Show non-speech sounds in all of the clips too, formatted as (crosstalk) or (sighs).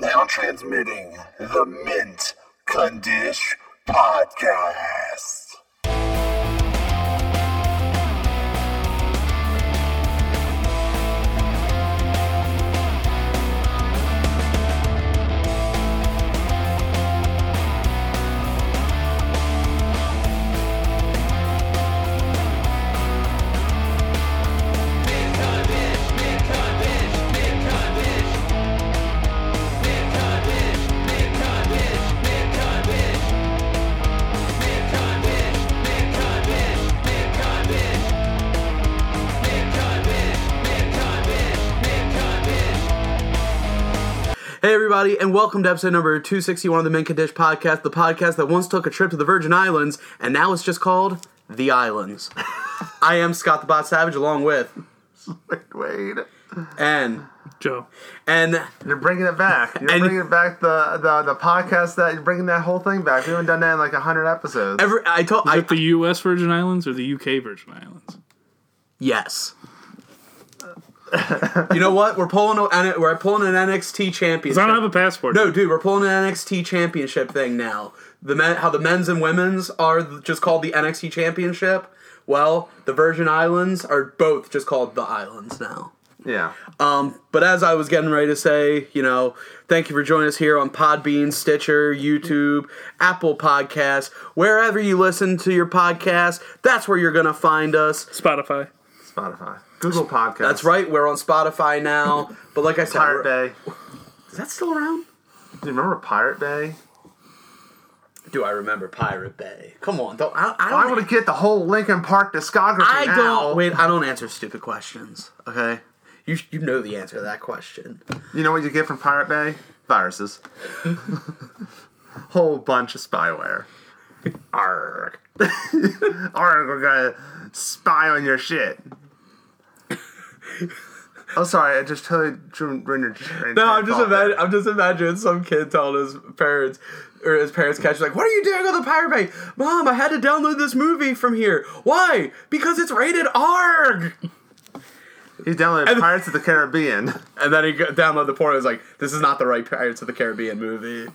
Now transmitting the Mint Condish Podcast. Hey, everybody, and welcome to episode number 261 of the Mint Dish Podcast, the podcast that once took a trip to the Virgin Islands, and now it's just called The Islands. (laughs) I am Scott the Bot Savage, along with Wait, wait. and Joe. and You're bringing it back. You're And- bringing it back. The, the the podcast that you're bringing that whole thing back. We haven't done that in like hundred episodes. every I told Is I it the U.S. Virgin Islands or the U.K. Virgin Islands? yes. You know what? We're pulling a, we're pulling an NXT championship. I don't have a passport. No, dude, we're pulling an NXT championship thing now. The men, how the men's and women's are just called the NXT championship. Well, the Virgin Islands are both just called the Islands now. yeah. Um, but as I was getting ready to say, you know, thank you for joining us here on Podbean, Stitcher, YouTube, Apple Podcasts, wherever you listen to your podcast. That's where you're gonna find us. Spotify. Spotify, Google Podcast. That's right. We're on Spotify now. But like I said, Pirate we're- Bay. is that still around? Do you remember Pirate Bay? Do I remember Pirate Bay? Come on, don't I, I I don't want to get the whole Linkin Park discography I now. don't wait. I don't answer stupid questions. Okay, you you know the answer to that question. You know what you get from Pirate Bay? Viruses. (laughs) whole bunch of spyware. Arg. (laughs) Arg, we're gonna spy on your shit. Oh, sorry, I just totally drew your train- No, I'm just imagine. I'm just imagining some kid telling his parents or his parents catch like, "What are you doing on the Pirate Bay, Mom? I had to download this movie from here. Why? Because it's rated ARG." He downloaded And- Pirates of the Caribbean. And then he downloaded the porn. and was like, "This is not the right Pirates of the Caribbean movie."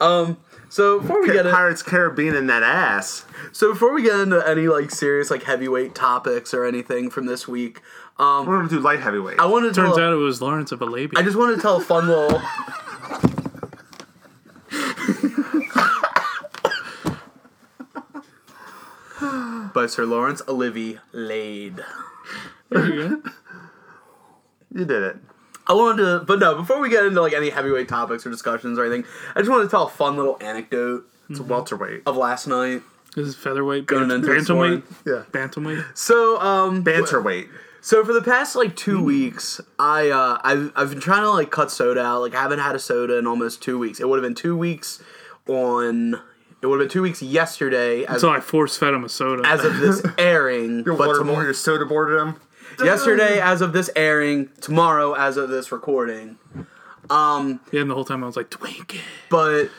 Um. So before we get in, Pirates Caribbean in that ass. so before we get into any like serious like heavyweight topics or anything from this week, um, We're gonna do light heavyweight. I wanted to Turns tell, out it was Lawrence of Arabia. I just wanted to tell a fun little. By Sir Laurence Olivier Lade. There you go. You did it. I wanted to, but no. Before we get into like any heavyweight topics or discussions or anything, I just wanted to tell a fun little anecdote It's a welterweight. of last night. This is featherweight. Going Bant- into this bantamweight. morning. Yeah. Bantamweight. So, um, Banterweight. So for the past like two weeks, I uh, I've I've been trying to like cut soda out. Like I haven't had a soda in almost two weeks. It would have been two weeks on. It would have been two weeks yesterday as, So I force fed him a soda. as of this (laughs) airing. Your but tomorrow, your soda boarded him. yesterday as of this airing, tomorrow as of this recording. Um, yeah, and the whole time I was like, Twink but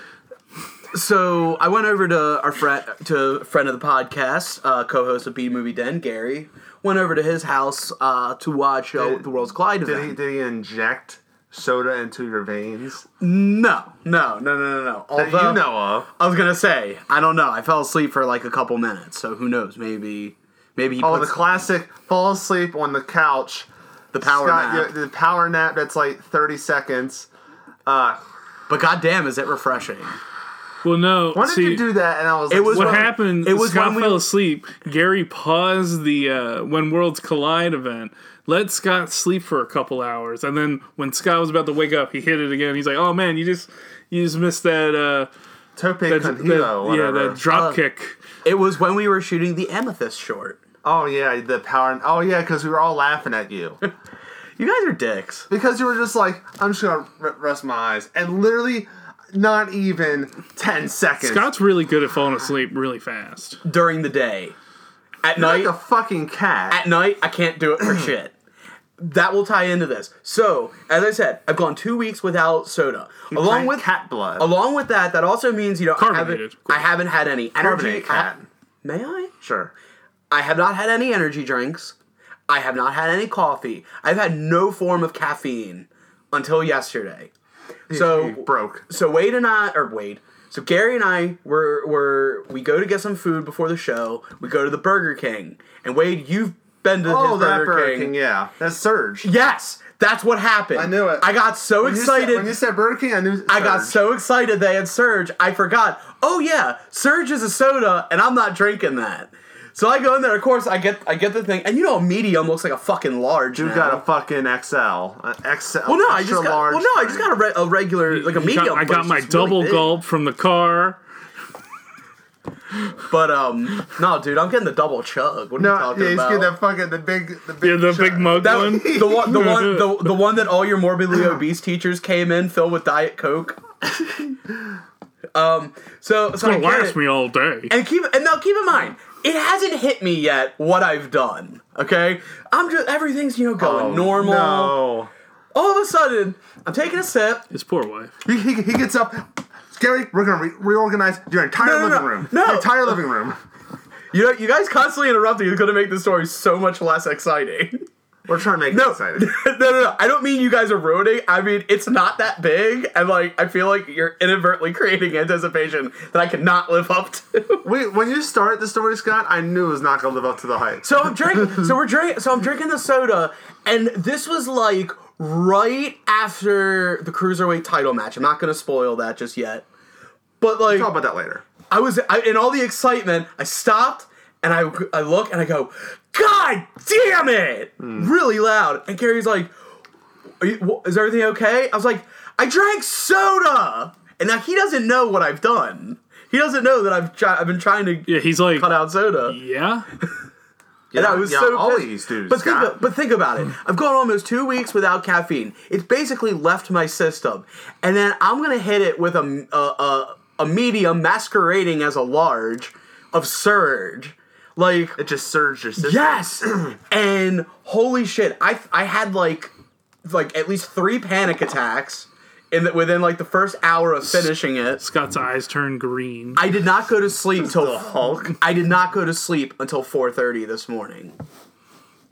so I went over to our friend to a friend of the podcast, uh, co-host of B Movie Den, Gary. Went over to his house uh, to watch uh, Did- the Worlds Collide Did event. he did he inject soda into your veins? No, no, no, no, no, no. That Although, you know of. I was gonna say, I don't know. I fell asleep for like a couple minutes, so who knows? Maybe, maybe he Oh, the classic fall asleep on the couch. the power Scott, nap. the power nap that's like 30 seconds. Uh, But goddamn, is it refreshing? Well, no. why did see, you do that? And I was It like, was What when- happened? it was Scott when we- fell asleep. Gary paused the uh, when Worlds Collide event. Let Scott sleep for a couple hours, and then when Scott was about to wake up, he hit it again. He's like, "Oh man, you just you just missed that uh, Tope that, Conhilo, that- yeah that drop Uh, kick." It was when we were shooting the Amethyst short. Oh, yeah, the power. Oh, yeah, because we were all laughing at you. (laughs) You guys are dicks. because you were just like, I'm just going to r- rest my eyes. And literally, not even 10 seconds. Scott's really good at falling asleep really fast. During the day, at You're night, like a fucking cat. at night, I can't do it for (clears throat) shit. That will tie into this. So, as I said, I've gone two weeks without soda. along with cat blood. along with that, that also means you know I haven't, Carbonated. I haven't had any energy. Carbonate cat. May I? Sure. I have not had any energy drinks. I have not had any coffee. I've had no form of caffeine until yesterday. So He broke. so Wade and I, or Wade, so Gary and I were were we go to get some food before the show. We go to the Burger King, and Wade, you've been to Oh, his that Burger, Burger King. King, yeah, that's Surge. Yes, that's what happened. I knew it. I got so When you said- excited. when you said Burger King, I knew. I got so excited they had Surge, I forgot. Oh yeah, Surge is a soda, and I'm not drinking that. So I go in there. Of course, I get I get the thing, and you know, a medium looks like a fucking large. You now. got a fucking XL, an XL. Well, no, I extra just got. Well, no, I just got a, re- a regular, like a I medium. got, I got my just really double gulp from the car. But um, no, dude, I'm getting the double chug. What are you talking yeah, he's about? getting that fucking the big, the big. Yeah, the big shot. mug That- one. the one, the one, the, (laughs) the one that all your morbidly obese teachers came in filled with diet coke. (laughs) um, so so Gonna last it. me all day. And keep and now keep in mind, it hasn't hit me yet what I've done. Okay, I'm just everything's you know going Oh, normal. No. All of a sudden, I'm taking a sip. His poor wife. He, he, he gets up. Scary, we're gonna re- reorganize your entire No, no, living no. room. No. Your entire living room. (laughs) You know, you guys constantly interrupting is going to make the story so much less exciting. (laughs) We're trying to make No, it exciting. (laughs) no, no, no. I don't mean you guys are ruining. I mean it's not that big, and like I feel like you're inadvertently creating anticipation that I cannot live up to. (laughs) Wait, when you started the story, Scott, I knew it was not gonna live up to the hype. So I'm drinking. (laughs) so we're drinking. So I'm drinking the soda, and this was like right after the cruiserweight title match. I'm not going to spoil that just yet, but like Talk about that later. I was I, in all the excitement. I stopped and I I look and I go, God damn it! Hmm. Really loud. And Carrie's like, Are you, wh- Is everything okay? I was like, I drank soda, and now he doesn't know what I've done. He doesn't know that I've try, I've been trying to Yeah, he's like, cut out soda. yeah. (laughs) And I was yeah, so all pissed. of these dudes, but think, Scott. but think about it. I've gone almost two weeks without caffeine. It's basically left my system, and then I'm gonna hit it with a a, a, a medium masquerading as a large of surge. Like It just surged your system. yes, (clears throat) and holy shit, I I had like like at least three panic attacks in the, within like the first hour of finishing it. Scott's eyes turn green. I did not go to sleep till The Hulk. I did not go to sleep until 4:30 this morning.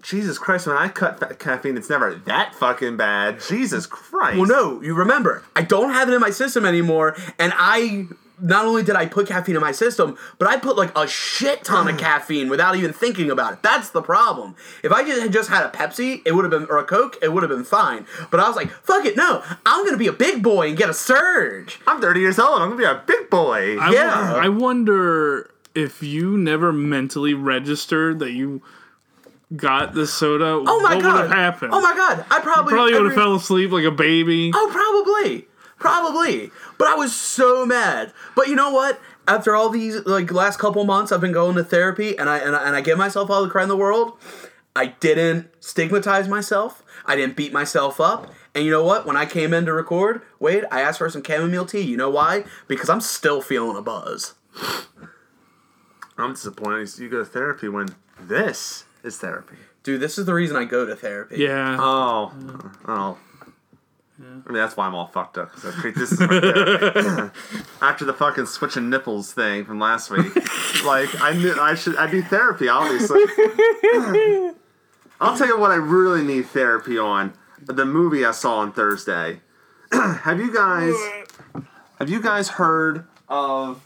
Jesus Christ, when I cut fa- caffeine, it's never that fucking bad. Jesus Christ. Well, no, you remember, I don't have it in my system anymore, and I not only did I put caffeine in my system, but I put like a shit ton of (sighs) caffeine without even thinking about it. That's the problem. If I just had just had a Pepsi, it would have been or a Coke, it would have been fine. But I was like, fuck it, no, I'm gonna be a big boy and get a surge. I'm 30 years old. I'm gonna be a big boy. I, Yeah. I wonder if you never mentally registered that you got the soda. Oh my what god! would have happened? Oh my god! I probably Probably would have every- fell asleep like a baby. Oh, probably, probably. But I was so mad. But you know what? After all these like last couple months, I've been going to therapy, and I and I, and I give myself all the credit in the world. I didn't stigmatize myself. I didn't beat myself up. And you know what? When I came in to record, Wade, I asked for some chamomile tea. You know why? Because I'm still feeling a buzz. I'm disappointed you go to therapy when this is therapy. Dude, this is the reason I go to therapy. Yeah. Oh. Oh. I mean, that's why I'm all fucked up. 'cause I this as my therapy. After the fucking switching nipples thing from last week, like I knew I should I need therapy. Obviously, I'll tell you what I really need therapy on. The movie I saw on Thursday. (clears throat) have you guys have you guys heard of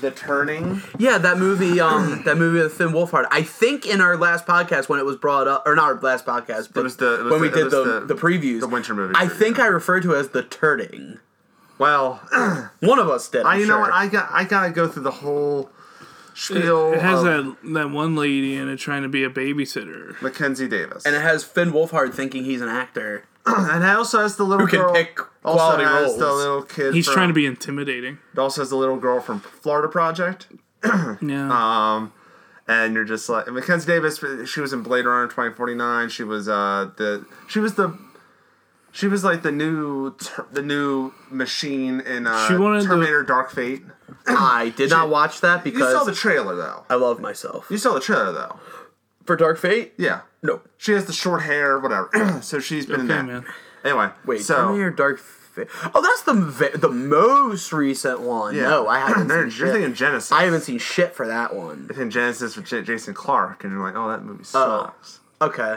The Turning? Yeah, that movie, um, that movie with Finn Wolfhard. I think in our last podcast when it was brought up, or not our last podcast, but was the- it was when we the- it did the, the- the previews, the winter movie I preview. think I referred to it as the turning. Well, (clears throat) One of us did. I, I'm you sure. know what? I got I gotta go through the whole spiel. it has that that one lady in it trying to be a babysitter. Mackenzie Davis, and it has Finn Wolfhard thinking he's an actor. (clears throat) and it also has the little Who can girl. pick also quality has the little kid. He's from- trying to be intimidating. It also has the little girl from Florida Project. (clears throat) Yeah. Um, and you're just like Mackenzie Davis. She was in Blade Runner 2049. She was uh the she was the she was like the new ter- the new machine in uh, She wanted to- Terminator Dark Fate. (clears throat) I did not watch that because You saw the trailer though. I love myself. You saw the trailer though. For Dark Fate? Yeah. No. She has the short hair, whatever. (clears throat) so she's been in that. man. Anyway, Wait, so Terminator Dark Fate. Oh, that's the ve- the most recent one. yeah. No, I (clears throat) haven't. You're seen shit. thinking Genisys. I haven't seen shit for that one. I think Genisys with J- Jason Clarke, and you're like, oh, that movie Oh. sucks. Okay.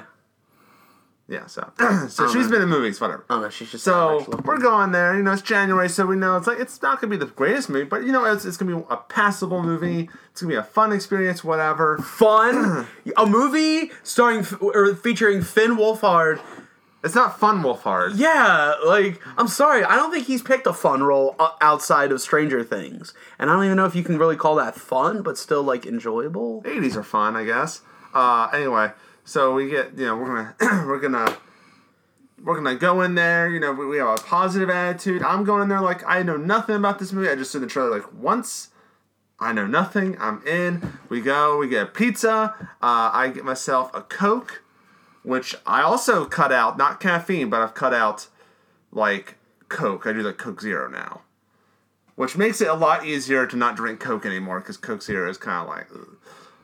Yeah, so (clears throat) (clears throat) so she's been in movies, whatever. Oh no, she's just So we're going there. You know, it's January, so we know it's like it's not gonna be the greatest movie, but you know, it's, it's gonna be a passable movie. It's gonna be a fun experience, whatever. fun. a movie starring f- or featuring Finn Wolfhard. It's not fun, Wolfhard. Yeah, like I'm sorry, I don't think he's picked a fun role outside of Stranger Things, and I don't even know if you can really call that fun, but still like enjoyable. 80s are fun, I guess. Uh, anyway, so we get, you know, we're gonna, (clears throat) we're gonna, we're gonna go in there. You know, we, we have a positive attitude. I'm going in there like I know nothing about this movie. I just saw the trailer like once. I know nothing. I'm in. We go. We get a pizza. Uh, I get myself a Coke, which I also cut out. Not caffeine, but I've cut out like Coke. I do the Coke Zero now, which makes it a lot easier to not drink Coke anymore because Coke Zero is kind of like. Ugh.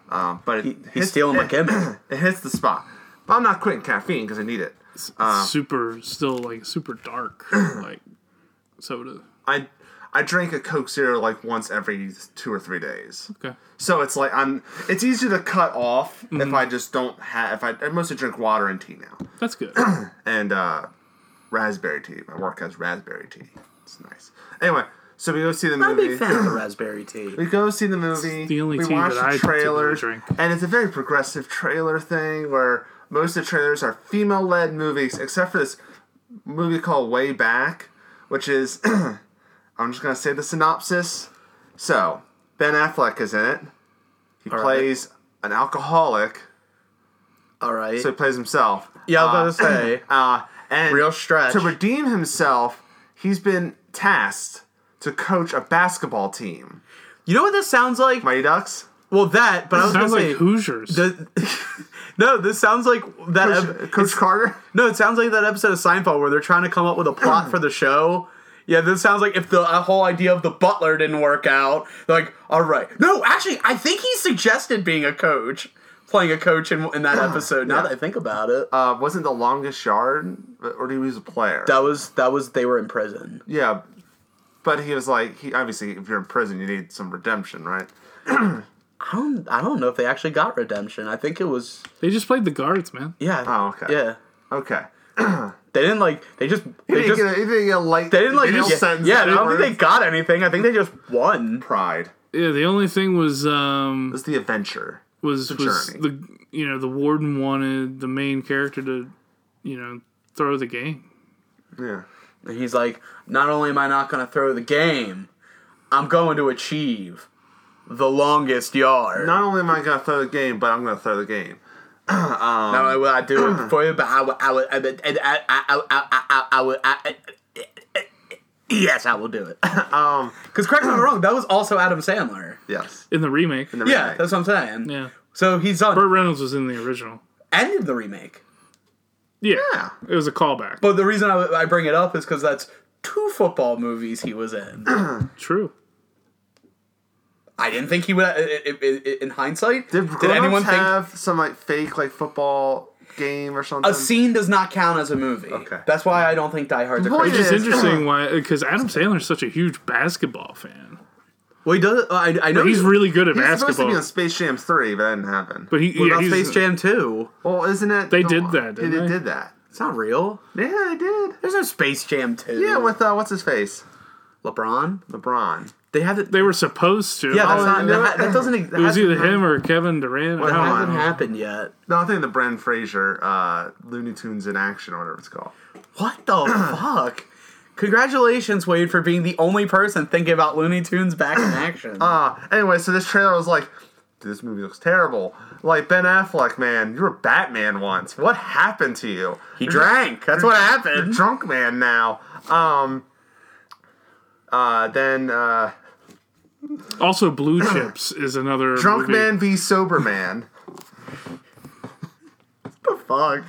Um, but it, He's hits- stealing my it- gimmick. (clears throat) It hits the spot. But I'm not quitting caffeine because I need it. Uh. super, still like super dark, (clears throat) like soda. I I drink a Coke Zero like once every two or three days. Okay. So it's like I'm. It's easy to cut off Mm-hmm. if I just don't have. If I, I mostly drink water and tea now, That's good. (clears throat) and uh, raspberry tea. My work has raspberry tea. It's nice. Anyway, so we go see the I'm a movie. big fan of the (clears throat) raspberry tea. We go see the movie. the only we tea watch that the I typically trailers, drink. and it's a very progressive trailer thing where most of the trailers are female-led movies, except for this movie called Way Back, which is (clears throat) I'm just gonna say the synopsis. So Ben Affleck is in it. He right. plays an alcoholic, All right. so he plays himself. yeah, I was about to say (clears throat) Uh, and real stretch. to redeem himself, he's been tasked to coach a basketball team. You know what this sounds like? Mighty Ducks. well, that, but I was Sounds gonna like say. Hoosiers. the- (laughs) no, this sounds like that. Coach, ep- Coach Carter. No, it sounds like that episode of Seinfeld where they're trying to come up with a plot (clears throat) for the show. Yeah, this sounds like if the uh, whole idea of the butler didn't work out, like, all right. No, actually, I think he suggested being a coach, playing a coach in, in that episode. Now Yeah. that I think about it, uh, wasn't the longest yard, or did he was a player? that was that was they were in prison. yeah, but he was like, he obviously, if you're in prison, you need some redemption, right? (clears throat) I don't I don't know if they actually got redemption. I think it was they just played the guards, man. yeah. Oh, okay. Yeah, Okay. (clears throat) they didn't like they just they didn't, just get a, he didn't get a light. they didn't like jail yeah, sentence yeah I don't think afterwards. they got anything. I think they just won. pride. Yeah, the only thing was um It was the adventure. was the was journey. the you know the warden wanted the main character to you know throw the game. Yeah. And he's like, not only am I not going to throw the game, I'm going to achieve the longest yard. Not only am I gonna throw the game, but I'm gonna throw the game. Not only will I do it (clears throat) for you, but I will, I will, I will, I, I, I, I, I, I will, I, yes, I will do it. (laughs) Um. Because correct me if I'm wrong, that was also Adam Sandler. Yes. In the remake. In The Yeah, remake. that's what I'm saying. yeah. So he's on Burt Reynolds was in the original. end of the remake. Yeah. Yeah. It was a callback. But the reason I, I bring it up is because that's two football movies he was in. (clears throat) True. I didn't think he would. i- i- i- In hindsight, Did, did grown-ups anyone think have some like fake like football game or something? a scene does not count as a movie? Okay. That's why I don't think Die Hard's a The point crazy. It's just is- interesting (laughs) why because Adam Sandler's such a huge basketball fan. Well, he does. I, I know He's really good at He's supposed to be on Space Jam 3, but that didn't happen. but he What yeah, about Space Jam 2? well, isn't it? They the did that, They didn't did, they? did that. It's not real. Yeah, they did. There's no Space Jam 2. Yeah, with uh, what's his face, LeBron. LeBron. They have it. They were supposed to. yeah, that's Oh, not, no, that, that doesn't. That it was either him or Kevin Durant. That I hasn't happened yet. No, I think the Brendan Fraser uh, Looney Tunes in action or whatever it's called. What the (clears throat) fuck? Congratulations, Wade, for being the only person thinking about Looney Tunes back in action. Uh, anyway, so this trailer was like, "Dude, this movie looks terrible. Like Ben Affleck, man, you were Batman once. What happened to you? he You're drank. That's what You're happened. drunk man now. Um. Uh, then uh, Also, Blue Chips is another (coughs) drunk movie. man v sober man. the fuck?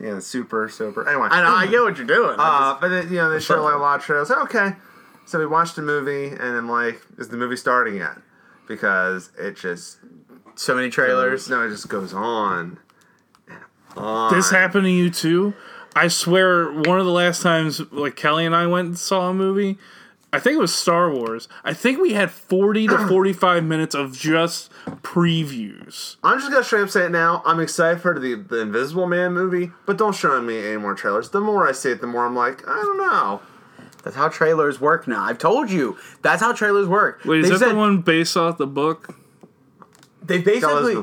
Yeah, super sober. Anyway, I know. I get what you're doing. Uh, but then, you know, they show like a lot of trailers. Okay, so we watched the movie, and I'm like, is the movie starting yet? Because it just so many trailers. No, it just goes on. and on. This happened to you too. I swear, one of the last times like Kelly and I went and saw a movie, I think it was Star Wars. I think we had 40 to (clears throat) 45 minutes of just previews. I'm just gonna straight up say it now. I'm excited for the the Invisible Man movie, but don't show me any more trailers. The more I see it, the more I'm like, I don't know. That's how trailers work now. I've told you. That's how trailers work. Wait, is They that said- the one based off the book? They basically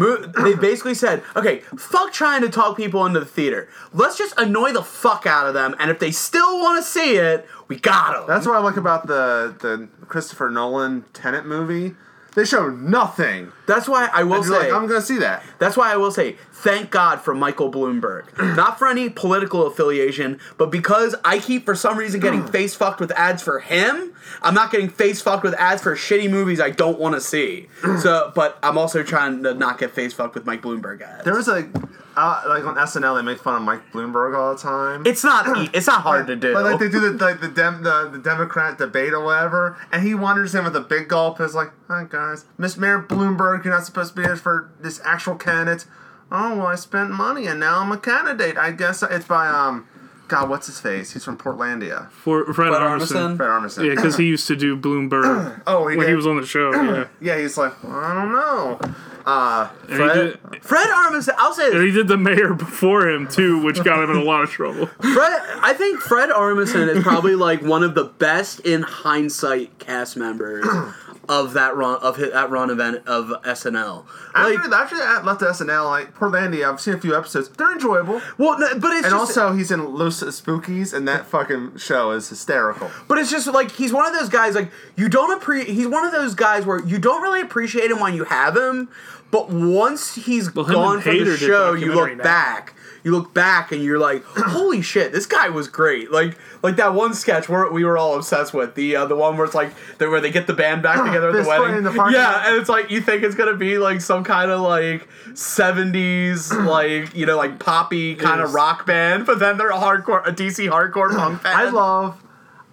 mo- they basically said, okay, fuck trying to talk people into the theater. Let's just annoy the fuck out of them, and if they still want to see it, we got them. That's what I like about the the Christopher Nolan Tenet movie. They show nothing. That's why I will say. like, I'm gonna see that. That's why I will say, thank God for Michael Bloomberg. (clears throat) Not for any political affiliation, but because I keep, for some reason, getting (clears throat) face fucked with ads for him, I'm not getting face fucked with ads for shitty movies I don't want to see. (clears throat) So, but I'm also trying to not get face fucked with Mike Bloomberg ads. There was a uh, like on SNL, they make fun of Mike Bloomberg all the time. It's not, it's not hard to do. But like they do the like the dem the, the Democrat debate or whatever, and he wanders in with a big gulp. Is like, hi guys, Miss Mayor Bloomberg, you're not supposed to be here for this actual candidate. Oh well, I spent money and now I'm a candidate. I guess it's by um, God, what's his face? He's from Portlandia. For Fred, Fred Armisen. Armisen? Fred Armisen. Yeah, because he used to do Bloomberg (clears throat) oh, he when did. he was on the show. (clears throat) Yeah. yeah, he's like, I don't know. Uh, Fred, did, Fred Armisen, I'll say and this. he did the mayor before him, too, which got him in a lot of trouble. (laughs) Fred, I think Fred Armisen is probably like one of the best in hindsight cast members (clears throat) of that run of his, that run event of SNL. Like, after, after I left SNL, like Portlandia, I've seen a few episodes. They're enjoyable. well, no, but it's And just, also, he's in Los Espookys, and that fucking show is hysterical. But it's just like he's one of those guys like you don't appreciate. He's one of those guys where you don't really appreciate him when you have him, but once he's Well, gone from the show, you look now. back. You look back and you're like, (gasps) "Holy shit, this guy was great!" Like, like that one sketch where we were all obsessed with the uh, the one where it's like the, where they get the band back (gasps) together at the wedding. in the yeah, and it's like you think it's gonna be like some kind of like '70s (clears throat) like you know like poppy kind of rock band, but then they're a hardcore, a DC hardcore punk (clears throat) band. I love.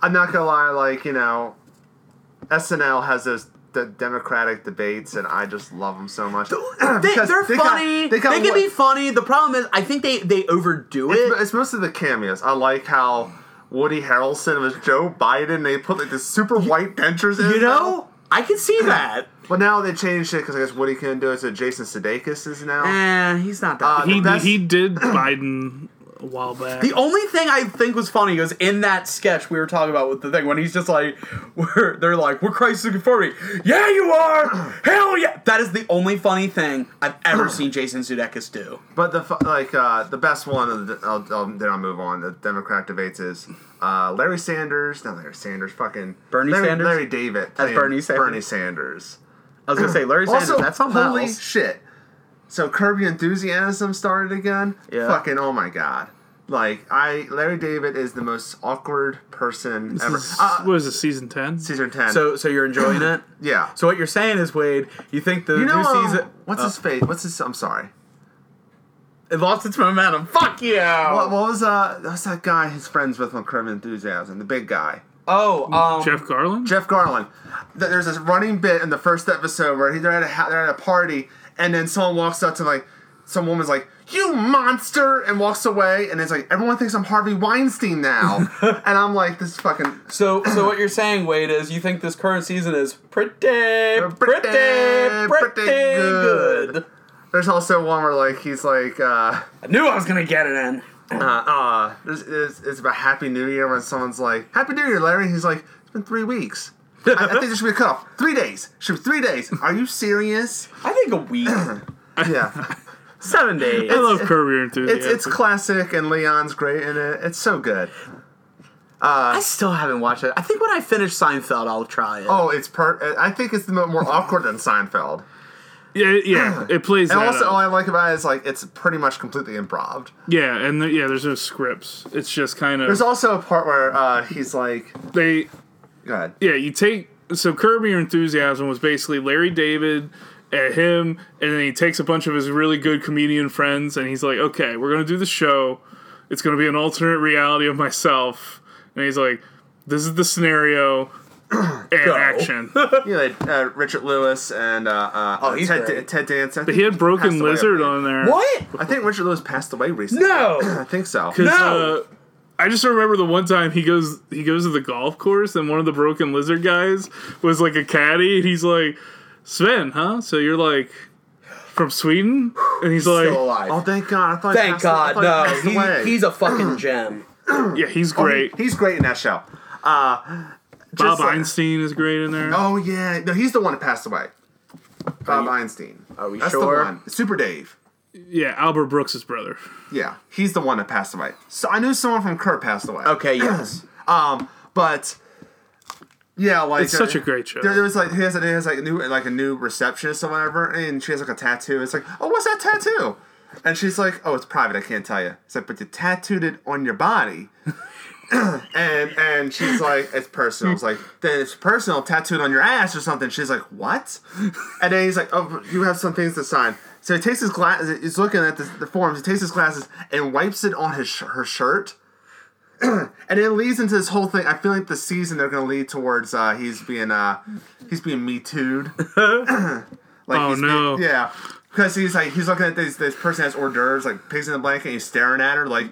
I'm not gonna lie, like you know, SNL has those the Democratic debates, and I just love them so much. they, (clears throat) they're they funny. they They, got can what- be funny. The problem is, I think they they overdo it. it's mostly the cameos. I like how Woody Harrelson was Joe Biden. They put like the super white dentures in. You know, mouth. I can see (clears throat) that. But now they changed it because I guess Woody couldn't do it, so Jason Sudeikis is now. Eh, he's not that. Uh. He, best- he did Biden a while back. the only thing I think was funny was in that sketch we were talking about with the thing when he's just like, (laughs) we're, they're like, we're crisis conformity. Yeah, you are. (clears throat) Hell yeah. That is the only funny thing I've ever (clears throat) seen Jason Sudeikis do. But the like uh, the best one, the, I'll, I'll, then I'll move on. The Democrat debates is uh, Larry Sanders, not Larry Sanders, fucking Bernie Larry, Sanders? Larry David, playing Bernie Sanders. Bernie Sanders. I was gonna say Larry Sanders. Also, that's something holy else. shit! So Curb Your Enthusiasm started again. Yeah. Fucking oh my god! Like I, Larry David is the most awkward person This ever. is- Uh, what is it, season 10? season ten. So, so you're enjoying it? (clears throat) yeah. So what you're saying is, Wade, you think the you know new um, season? what's uh, his face? What's his? I'm sorry. It lost its momentum. Fuck yeah. What, what was uh? What's that guy? His friends with on Curb Your Enthusiasm, the big guy. Oh, um, Jeff Garlin? Jeff Garlin. There's this running bit in the first episode where he- they're at a they're at a party, and then someone walks up to like some woman's like, "You monster!" and walks away, and it's like everyone thinks I'm Harvey Weinstein now, (laughs) and I'm like, this is fucking (laughs) So, so what you're saying, Wade, is you think this current season is pretty, pretty, pretty, pretty, pretty good. good. There's also one where like he's like, uh, I knew I was gonna get it in. uh, uh, there's, it's, it's about Happy New Year when someone's like, Happy New Year, Larry. He's like, it's been three weeks. I, I think there should be a cutoff. Three days. Should be three days. Are you serious? I think a week, (clears throat) Yeah. (laughs) seven days. I love Curb Your It's Enthusiasm. it's classic, and Leon's great in it. It's so good. I still haven't watched it. I think when I finish Seinfeld, I'll try it. Oh, it's per. I think it's the mo- more awkward than Seinfeld. yeah, yeah, it (clears throat) plays And that also, up. all I like about it is like it's pretty much completely improv. Yeah, and the, yeah, there's no scripts. It's just kind of There's also a part where uh, he's like, they "Go ahead." yeah, you take so Curb Your Enthusiasm was basically Larry David at him, and then he takes a bunch of his really good comedian friends, and he's like, okay, we're gonna do the show. It's gonna be an alternate reality of myself, and he's like, this is the scenario. (clears throat) and action. (laughs) You had uh, Richard Lewis and uh, uh, Oh, he's Ted, great. Ted Danson. But he had Broken Lizard on there. What? I think Richard Lewis passed away recently. No. (clears throat) I think so. No. Uh, I just remember the one time he goes he goes to the golf course and one of the broken lizard guys was like a caddy and he's like, Sven, huh? So you're like from Sweden? And he's like, Still alive. Oh, thank God! I thought he Thank passed- I God, thought he no. passed He, he's a fucking (clears throat) gem. Yeah, he's Oh, he- great. he's great in that show. Uh, Bob just like- Einstein is great in there. Oh yeah, no, he's the one that passed away. Bob Einstein. Are we That's sure? the one. Super Dave. Yeah, Albert Brooks' brother. Yeah, he's the one that passed away. So I knew someone from Curb passed away. Okay, yes. (clears throat) Um, but yeah, like It's such a great show. There, there was like he has, he has like a new like a new receptionist or whatever, and she has like a tattoo. It's like, oh, what's that tattoo? And she's like, oh, it's private. I can't tell you. It's like, but you tattooed it on your body. (clears throat) and and she's like, it's personal. It's like, then it's personal, tattooed on your ass or something. She's like, what? And then he's like, oh, you have some things to sign. So he takes his glasses. He's looking at the, the forms. He takes his glasses and wipes it on his sh- her shirt. (clears throat) and it leads into this whole thing. I feel like the season they're going to lead towards uh, he's being uh, he's being me too'd. (laughs) (clears throat) like Oh, he's no. being- yeah, because he's like he's looking at this this person has hors d'oeuvres like pigs in the blanket. and He's staring at her like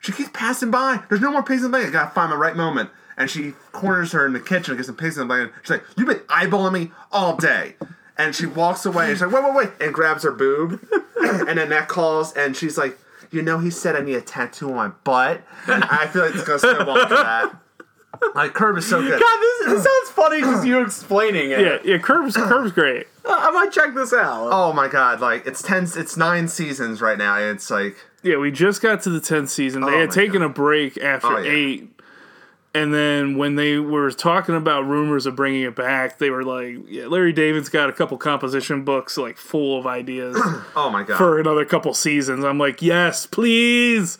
she keeps passing by. There's no more pigs in the blanket. I gotta find the right moment. And she corners her in the kitchen and gets some pigs in the blanket. She's like, "You've been eyeballing me all day." And she walks away. And she's like, "Wait, wait, wait!" And grabs her boob. (coughs) and then that calls, and she's like, "You know, he said I need a tattoo on my butt." And I feel like it's gonna snowball to that. Like Curb is so good. God, this, this sounds funny just you explaining it. Yeah, yeah, Curb's Curb's great. (coughs) I might check this out. Oh my god! Like it's ten, it's nine seasons right now. And it's like Yeah, we just got to the tenth season. They Oh had my taken a break after Oh, yeah. eight, and then when they were talking about rumors of bringing it back, they were like, "Yeah, Larry David's got a couple composition books like full of ideas (clears throat) oh my god. for another couple seasons." I'm like, "Yes, please."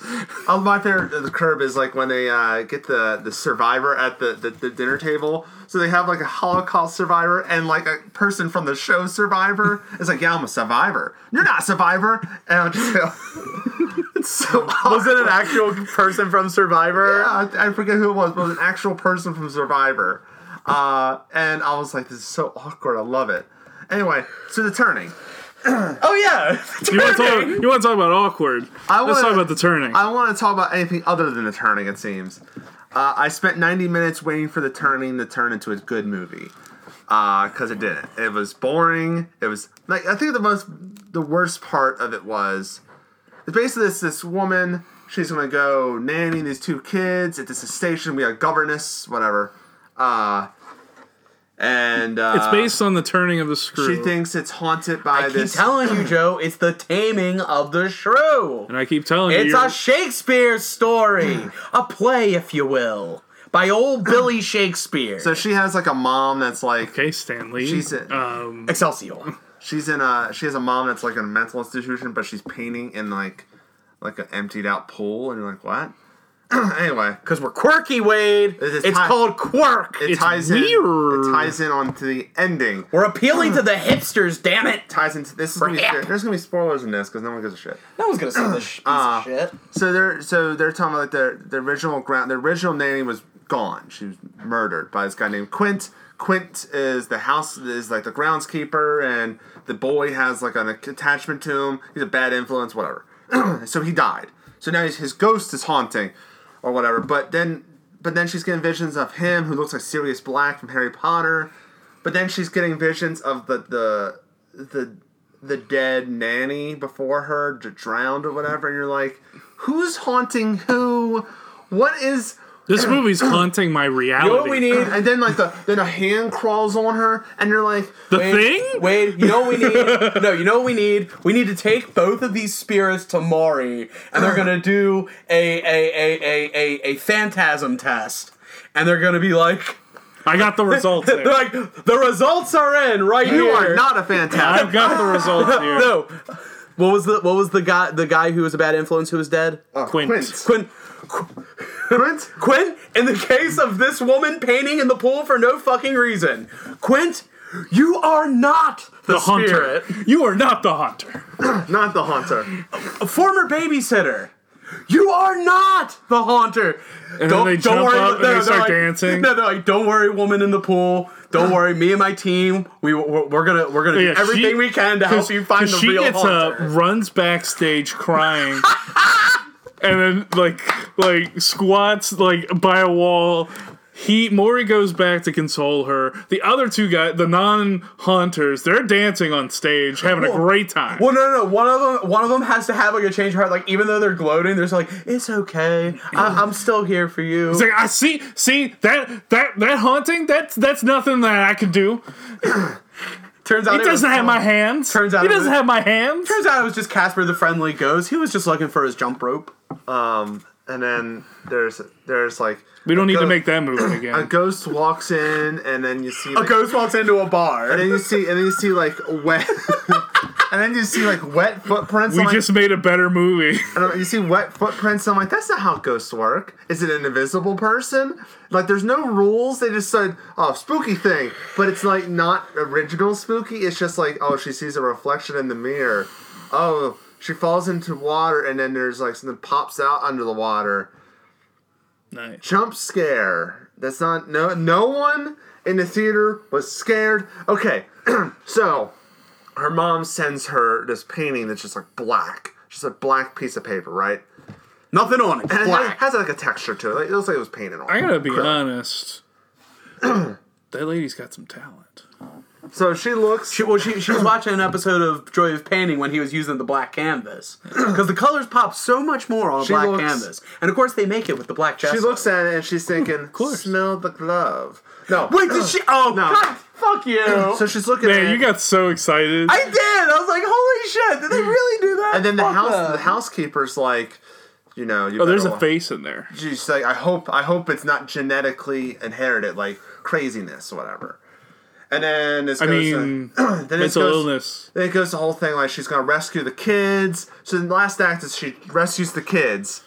Oh, my favorite the curb is like when they uh, get the the survivor at the, the the dinner table. So they have like a Holocaust survivor and like a person from the show Survivor. It's like, yeah, I'm a survivor. You're not a survivor. And I'm just (laughs) it's so (laughs) Was it an actual person from Survivor? I, I forget who it was, but it was an actual person from Survivor. Uh, and I was like, this is so awkward. I love it. Anyway, so the turning. (clears throat) Oh yeah. (laughs) You want to talk? You want to talk about awkward? I Let's wanna- talk about the turning. I want to talk about anything other than the turning. It seems. Uh, I spent 90 minutes waiting for the turning to turn into a good movie. Because it didn't. It was boring. It was like I think the most, the worst part of it was, it's basically this this woman. She's gonna go nanny these two kids at this station. We got governess, whatever. Uh, and uh, it's based on the turning of the screw. She thinks it's haunted by this I keep telling you, (clears throat) Joe, it's the taming of the shrew. and I keep telling you, It's you're- a Shakespeare story, a play, if you will, by old (clears throat) Billy Shakespeare. so she has like a mom that's like okay, Stanley. She's a- um, Excelsior. She's in a she has a mom that's like in a mental institution, but she's painting in like like an emptied out pool, and you're like, what? (clears throat) anyway, Because we're quirky, Wade. It is It's ti- called quirk. it It's ties in. weird. It ties in onto the ending. We're appealing to the hipsters, damn it. Ties into this. Is gonna be, there's gonna be spoilers in this because no one gives a shit. No one's gonna see this (clears throat) sh- piece Uh, of shit. So they're so they're talking about like the the original ground. The original nanny was gone. She was murdered by this guy named Quint. Quint is the house is like the groundskeeper, and the boy has like an attachment to him. He's a bad influence, whatever. (clears throat) so he died. So now his, his ghost is haunting, or whatever. But then, but then she's getting visions of him who looks like Sirius Black from Harry Potter. But then she's getting visions of the the the the dead nanny before her drowned or whatever, and you're like, who's haunting who? What is? This (clears throat) movie's haunting my reality. You know what we need? And then like the then a hand crawls on her, and you're like, the Wade, thing? Wade, you know what we need? (laughs) no, you know what we need? We need to take both of these spirits to Maury, and they're gonna do a a a a a, a phantasm test, and they're gonna be like, I got the results. they're (laughs) like, the results are in right you here. You are not a phantasm. I've got the results (laughs) here. No. What was the what was the guy the guy who was a bad influence who was dead? Uh, Quint. Quinn. Quint? Quint, in the case of this woman painting in the pool for no fucking reason, Quint, you are not the, The hunter. spirit. You are not the hunter. (clears throat) Not the haunter. A former babysitter. You are not the haunter. And then they jump up and they start like- dancing. No, they're like, don't worry, woman in the pool. Don't worry, me and my team, we we're, we're gonna we're gonna Yeah, do everything she- we can to help you find the she gets uh, up, runs backstage crying, (laughs) and then like like squats like by a wall. He Maury goes back to console her. The other two guys, the non-hunters, they're dancing on stage, having a great time. Well, no, no, no. One of them, one of them has to have like a change of heart. Like even though they're gloating, there's like, it's okay. I, I'm still here for you. It's like I see, see that that that haunting. That's that's nothing that I can do. (coughs) Turns out He it was- doesn't have my hands. Turns out he it doesn't was- have my hands. Turns out it was just Casper the Friendly Ghost. He was just looking for his jump rope. Um, and then there's there's like We don't need to make that movie again. (clears throat) a ghost walks in, and then you see A ghost walks into a bar. and then you see and then you see like wet, (laughs) and then you see like wet footprints. We I'm like, just made a better movie. (laughs) and you see wet footprints. I'm like, that's not how ghosts work. Is it an invisible person? Like, there's no rules. They just said, oh, spooky thing, but it's like not original spooky. It's just like, oh, she sees a reflection in the mirror. Oh, she falls into water, and then there's like something pops out under the water. Nice. jump scare. That's not no no one in the theater was scared. Okay, (clears throat) so her mom sends her this painting that's just like black, just a black piece of paper, right? Nothing on it. And it Black. has like a texture to it. Like, it looks like it was painted on. I gotta be Acrylic. honest. (clears throat) that lady's got some talent. So she looks. She, well, she, she was watching an episode of Joy of Painting when he was using the black canvas (clears throat) because the colors pop so much more on a She black looks- canvas, and of course they make it with the black she looks at it and she's (clears throat) thinking, course. "Smell the glove." No, Wait, did she? (clears throat) Oh, No. God, fuck you! So she's looking at Man, it. you got so excited. I did. I was like, holy shit! Did they really do that? and then the Fuck house, them. the housekeeper's like, you know, you oh, there's a wa- face in there. she's like, I hope, I hope it's not genetically inherited, like craziness or whatever. And then this I mean, to, (clears throat) then it mental goes, illness. Then it goes the whole thing like she's gonna rescue the kids. So the last act is she rescues the kids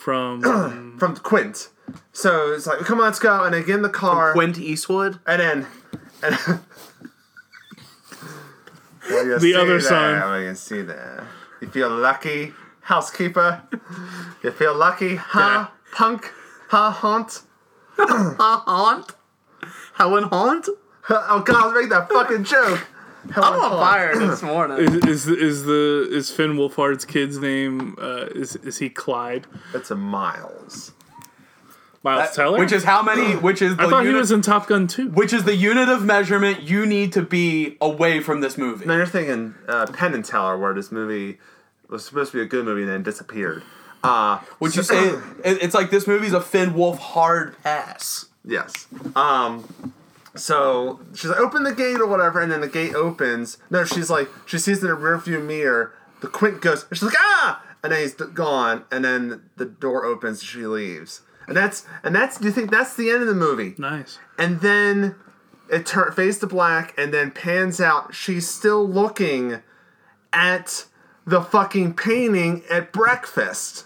from (clears throat) from Quint. So it's like, come on, let's go. And they get in the car, Quint Eastwood. and then. And (laughs) Well, you The other there, son. well, You can see there. You feel lucky, housekeeper. You feel lucky, huh, punk, huh, haunt. (laughs) Uh, haunt. Helen Haunt. (laughs) Oh God, I was making that fucking joke. (laughs) I'm on fire this morning. is, is is the is Finn Wolfhard's kid's name? Uh, is is he Clyde? That's a Miles. Miles Teller. Which is how many? (gasps) Which is the I thought he unit, was in Top Gun too. which is the unit of measurement you need to be away from this movie. Now you're thinking uh, Penn and Teller, where this movie was supposed to be a good movie and then disappeared. Uh, Would you say (clears throat) it, it's like this movie's a Finn Wolf hard pass? Yes. Um. So she's like, open the gate or whatever, and then the gate opens. No, she's like, she sees in the rearview mirror. The Quint goes, and she's like, ah, and then he's gone, and then the door opens. and She leaves, and that's and that's. Do you think that's the end of the movie? Nice. And then it turn fades to black, and then pans out. She's still looking at the fucking painting at breakfast.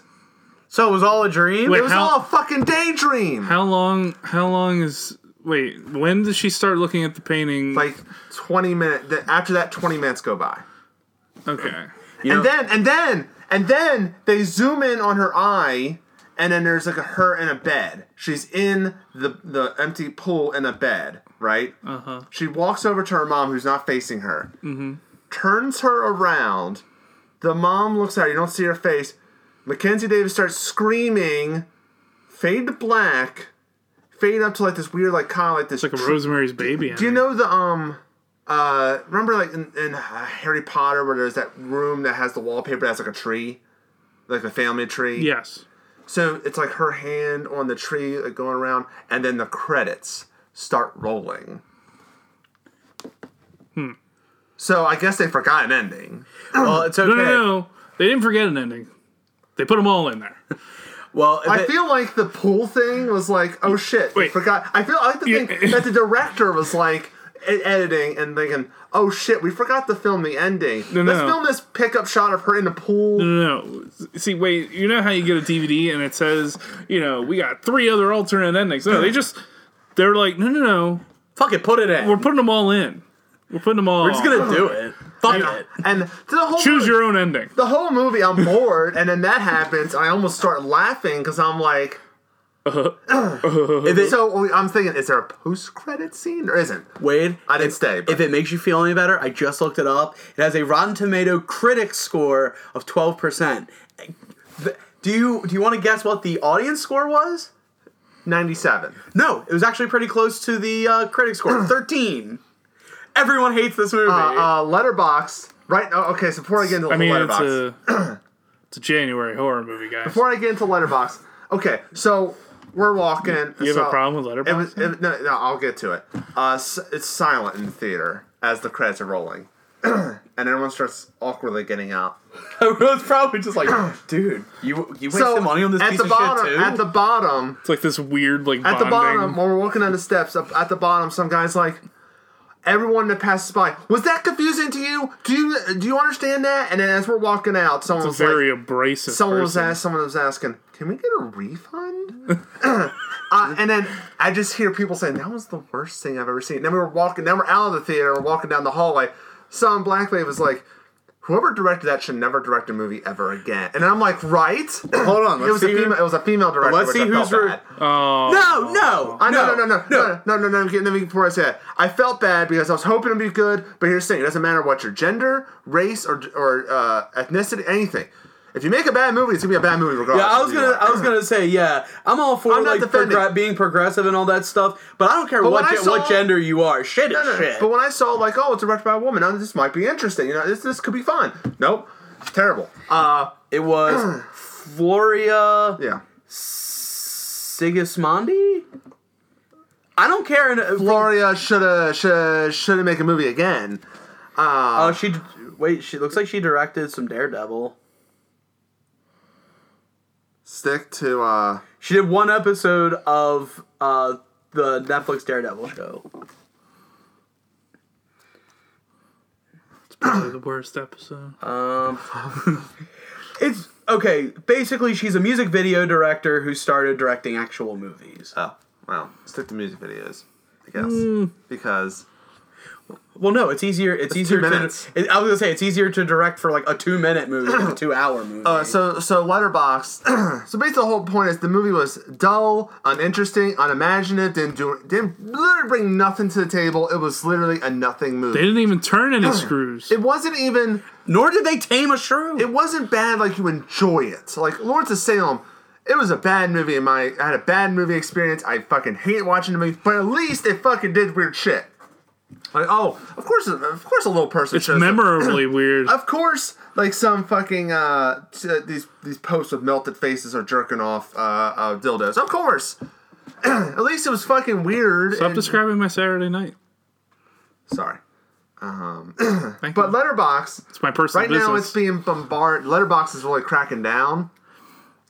So it was all a dream. Wait, It was How- all a fucking daydream. How long? How long is? Wait, when does she start looking at the painting? like 20 minutes after that 20 minutes go by okay. You know- and then and then and then they zoom in on her eye and then there's like a her in a bed she's in the the empty pool in a bed right uh-huh. she walks over to her mom who's not facing her mm-hmm. turns her around the mom looks at her you don't see her face mackenzie davis starts screaming fade to black fade up to like this weird like kind of like this It's like a Rosemary's Baby. do you know the um uh remember like in, in Harry Potter where there's that room that has the wallpaper that's like a tree, like a family tree. Yes. So it's like her hand on the tree like going around, and then the credits start rolling. Hmm. So I guess they forgot an ending. well, it's (clears throat) okay. No, no, no. They didn't forget an ending. They put them all in there. Well, I they- feel like the pool thing was like, oh shit, they Wait. forgot. I feel I like to Yeah. think that the director was like editing and thinking, oh shit, we forgot to film the ending. No, Let's no. film this pickup shot of her in the pool. No, no, no. See, wait. You know how you get a DVD and it says, you know, we got three other alternate endings. No, they just they're like, no, no, no. fuck it, put it in. We're We're, putting them all in. We're putting them all. We're just gonna do it. Fuck it. And the whole choose your own ending. the whole movie, I'm bored, and then that happens. I almost start laughing because I'm like, If it, so I'm thinking, is there a post credit scene or isn't? Wade, I didn't if, stay, but- If it makes you feel any better, I just looked it up. It has a Rotten Tomato critic score of twelve percent. Do you do you want to guess what the audience score was? 97. No, it was actually pretty close to the uh, critic score. (clears throat) Thirteen. Everyone hates this movie. Uh, uh, Letterbox. Right. Oh, okay. So before I get into I mean, it's Letterbox, a it's a January horror movie, guys. before I get into Letterbox, okay. So we're walking. you have so a problem with It Letterboxd? was. It, no, no, I'll get to it. Uh, it's silent in the theater as the credits are rolling, (clears throat) and everyone starts awkwardly getting out. (laughs) Everyone's probably just like, (clears throat) dude, you you wasted money on this at piece the of bottom, shit too. at the bottom, it's like this weird like at the bottom, bonding- when we're walking down the steps, up at the bottom, some guy's like, everyone that passes by, was that confusing to you? Do you do you understand that? And then as we're walking out, someone was very like, abrasive. someone was person. asked, someone was asking, can we get a refund? (laughs) (laughs) uh, and then I just hear people saying that was the worst thing I've ever seen. then we were walking, then we're out of the theater, we're walking down the hallway. Some black lady was like. Whoever directed that should never direct a movie ever again. And I'm like, right? (clears throat) Hold on, it let's was a see who- female. It was a female director. let's see I felt who's re- Oh, no, no, I no, no, no, no, no. no, no, no, no. Let me, let me before I say that. I felt bad because I was hoping to be good, but here's the thing: it doesn't matter what your gender, race, or or uh, ethnicity, anything. If you make a bad movie, it's gonna be a bad movie regardless. Yeah, I was gonna. I was gonna say, yeah, I'm all for I'm like progr- being progressive and all that stuff, but I don't care But what ge- saw- what gender you are. Shit is No, no, shit. But when I saw like, oh, it's directed by a woman, oh, this might be interesting. You know, this this could be fun. Nope, terrible. Uh, it was (clears throat) Floria yeah. Sigismondi. I don't care. in- Gloria shoulda shoulda shoulda make a movie again. Oh, she wait. She looks like she directed some Daredevil. Stick to uh, She did one episode of uh, the Netflix Daredevil show. It's probably the worst episode. Um, it's okay. Basically, she's a music video director who started directing actual movies. oh well, stick to music videos, I guess, because Well, no, it's easier. It's, easier two to. It, I was gonna say it's easier to direct for like a two-minute movie than a (clears throat) two-hour movie. Uh, so so Letterbox. (clears throat) so basically, the whole point is the movie was dull, uninteresting, unimaginative. Didn't do didn't literally bring nothing to the table. It was literally a nothing movie. They didn't even turn any (clears throat) screws. It wasn't even. Nor did they tame a shrew. It wasn't bad. Like you enjoy it. So like Lords of Salem. It was a bad movie. In my, I had a bad movie experience. I fucking hate watching the movie, but at least it fucking did weird shit. Like, oh, of course, of course, a little person. It's shows up. memorably (clears throat) weird. Of course, like some fucking uh, t- these these posts with melted faces are jerking off uh, uh dildos. Of course. (clears throat) At least it was fucking weird. Stop and- describing my Saturday night. Sorry. (clears throat) Thank But you. Letterbox It's my personal right business. now it's being bombarded. Letterbox is really cracking down.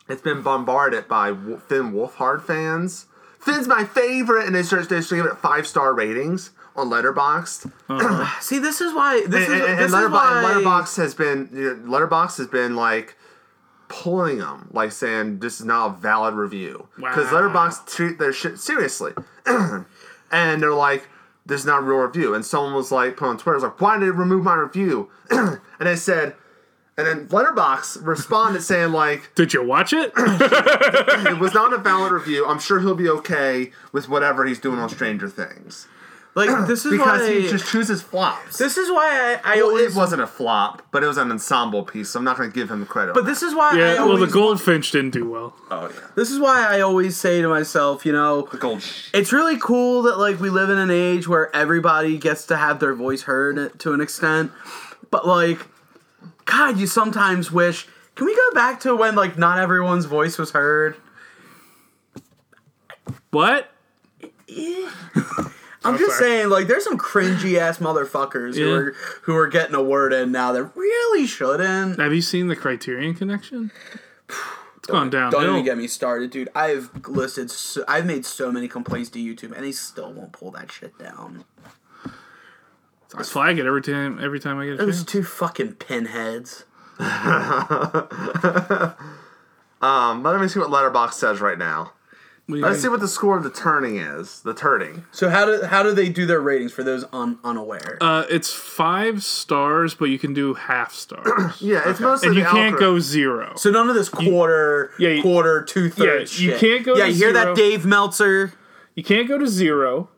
It's been bombarded by Finn Wolfhard fans. Finn's my favorite, and they start they start giving it five star ratings on Letterboxd. Uh-huh. (clears throat) See, this is why. This and, is, and, this and is Letterbox, why. Letterbox has been you know, Letterbox has been like pulling them, like saying this is not a valid review because Wow. Letterbox treat their shit seriously, (clears throat) and they're like this is not a real review. And someone was like put on Twitter was like, why did they remove my review? (clears throat) and they said. And then Letterbox responded saying like Did you watch it? it was not a valid review. I'm sure he'll be okay with whatever he's doing on Stranger Things like (clears throat) this is because why. he just chooses flops. this is why I, I Well, always. it wasn't a flop, but it was an ensemble piece, so I'm not going to give him the credit. But this is why. I yeah. Well, the goldfinch didn't do well. oh yeah, This is why I always say to myself, you know, the gold. It's really cool that like we live in an age where everybody gets to have their voice heard to an extent but like god you sometimes wish can we go back to when like not everyone's voice was heard What? (laughs) Eh, i'm just sorry. saying like there's some cringy ass motherfuckers who Yeah. are who are getting a word in now that really shouldn't Have you seen the Criterion Connection? It's gone down. don't downhill. even get me started dude i've listed so, i've made so many complaints to youtube and they still won't pull that shit down I flag it every time. Every time I get a those chance. two fucking pinheads (laughs) um, but let me see what Letterbox says right now. What do you Let's think? see what the score of the turning is. The turning. So how do how do they do their ratings for those un, unaware? Uh, it's five stars, but you can do half stars, (clears throat) Yeah, it's mostly and you the can't algori- go zero. so none of this quarter, yeah, you- quarter, two thirds. yeah, you can't go Yeah, to you hear zero. that, Dave Meltzer? You can't go to zero.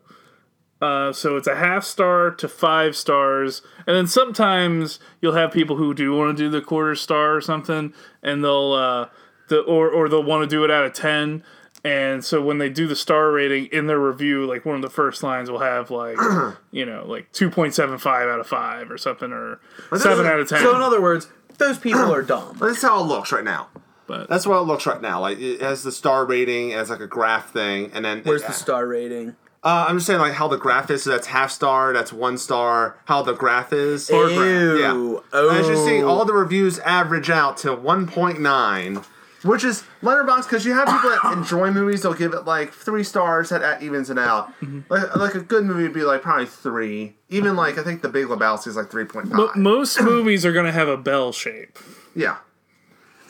Uh, so it's a half star to five stars, and then sometimes you'll have people who do want to do the quarter star or something, and they'll uh, the or or they'll want to do it out of ten. And so when they do the star rating in their review, like one of the first lines will have like, (clears throat) you know, like two point seven five out of five or something, or seven out of ten. So in other words, those people are dumb. This is how it looks right now. but That's what it looks right now. Like it has the star rating as like a graph thing, and then Where's the star rating? Uh, I'm just saying like how the graph is. So that's half star. That's one star. How the graph is. Ew. Yeah. Oh. As you see, all the reviews average out to 1.9, which is letterbox because you have people that enjoy movies. They'll give it like three stars. That that evens it out. Mm-hmm. Like, like a good movie would be like probably three. Even like I think The Big Lebowski is like 3.5. But most movies are gonna have a bell shape. yeah.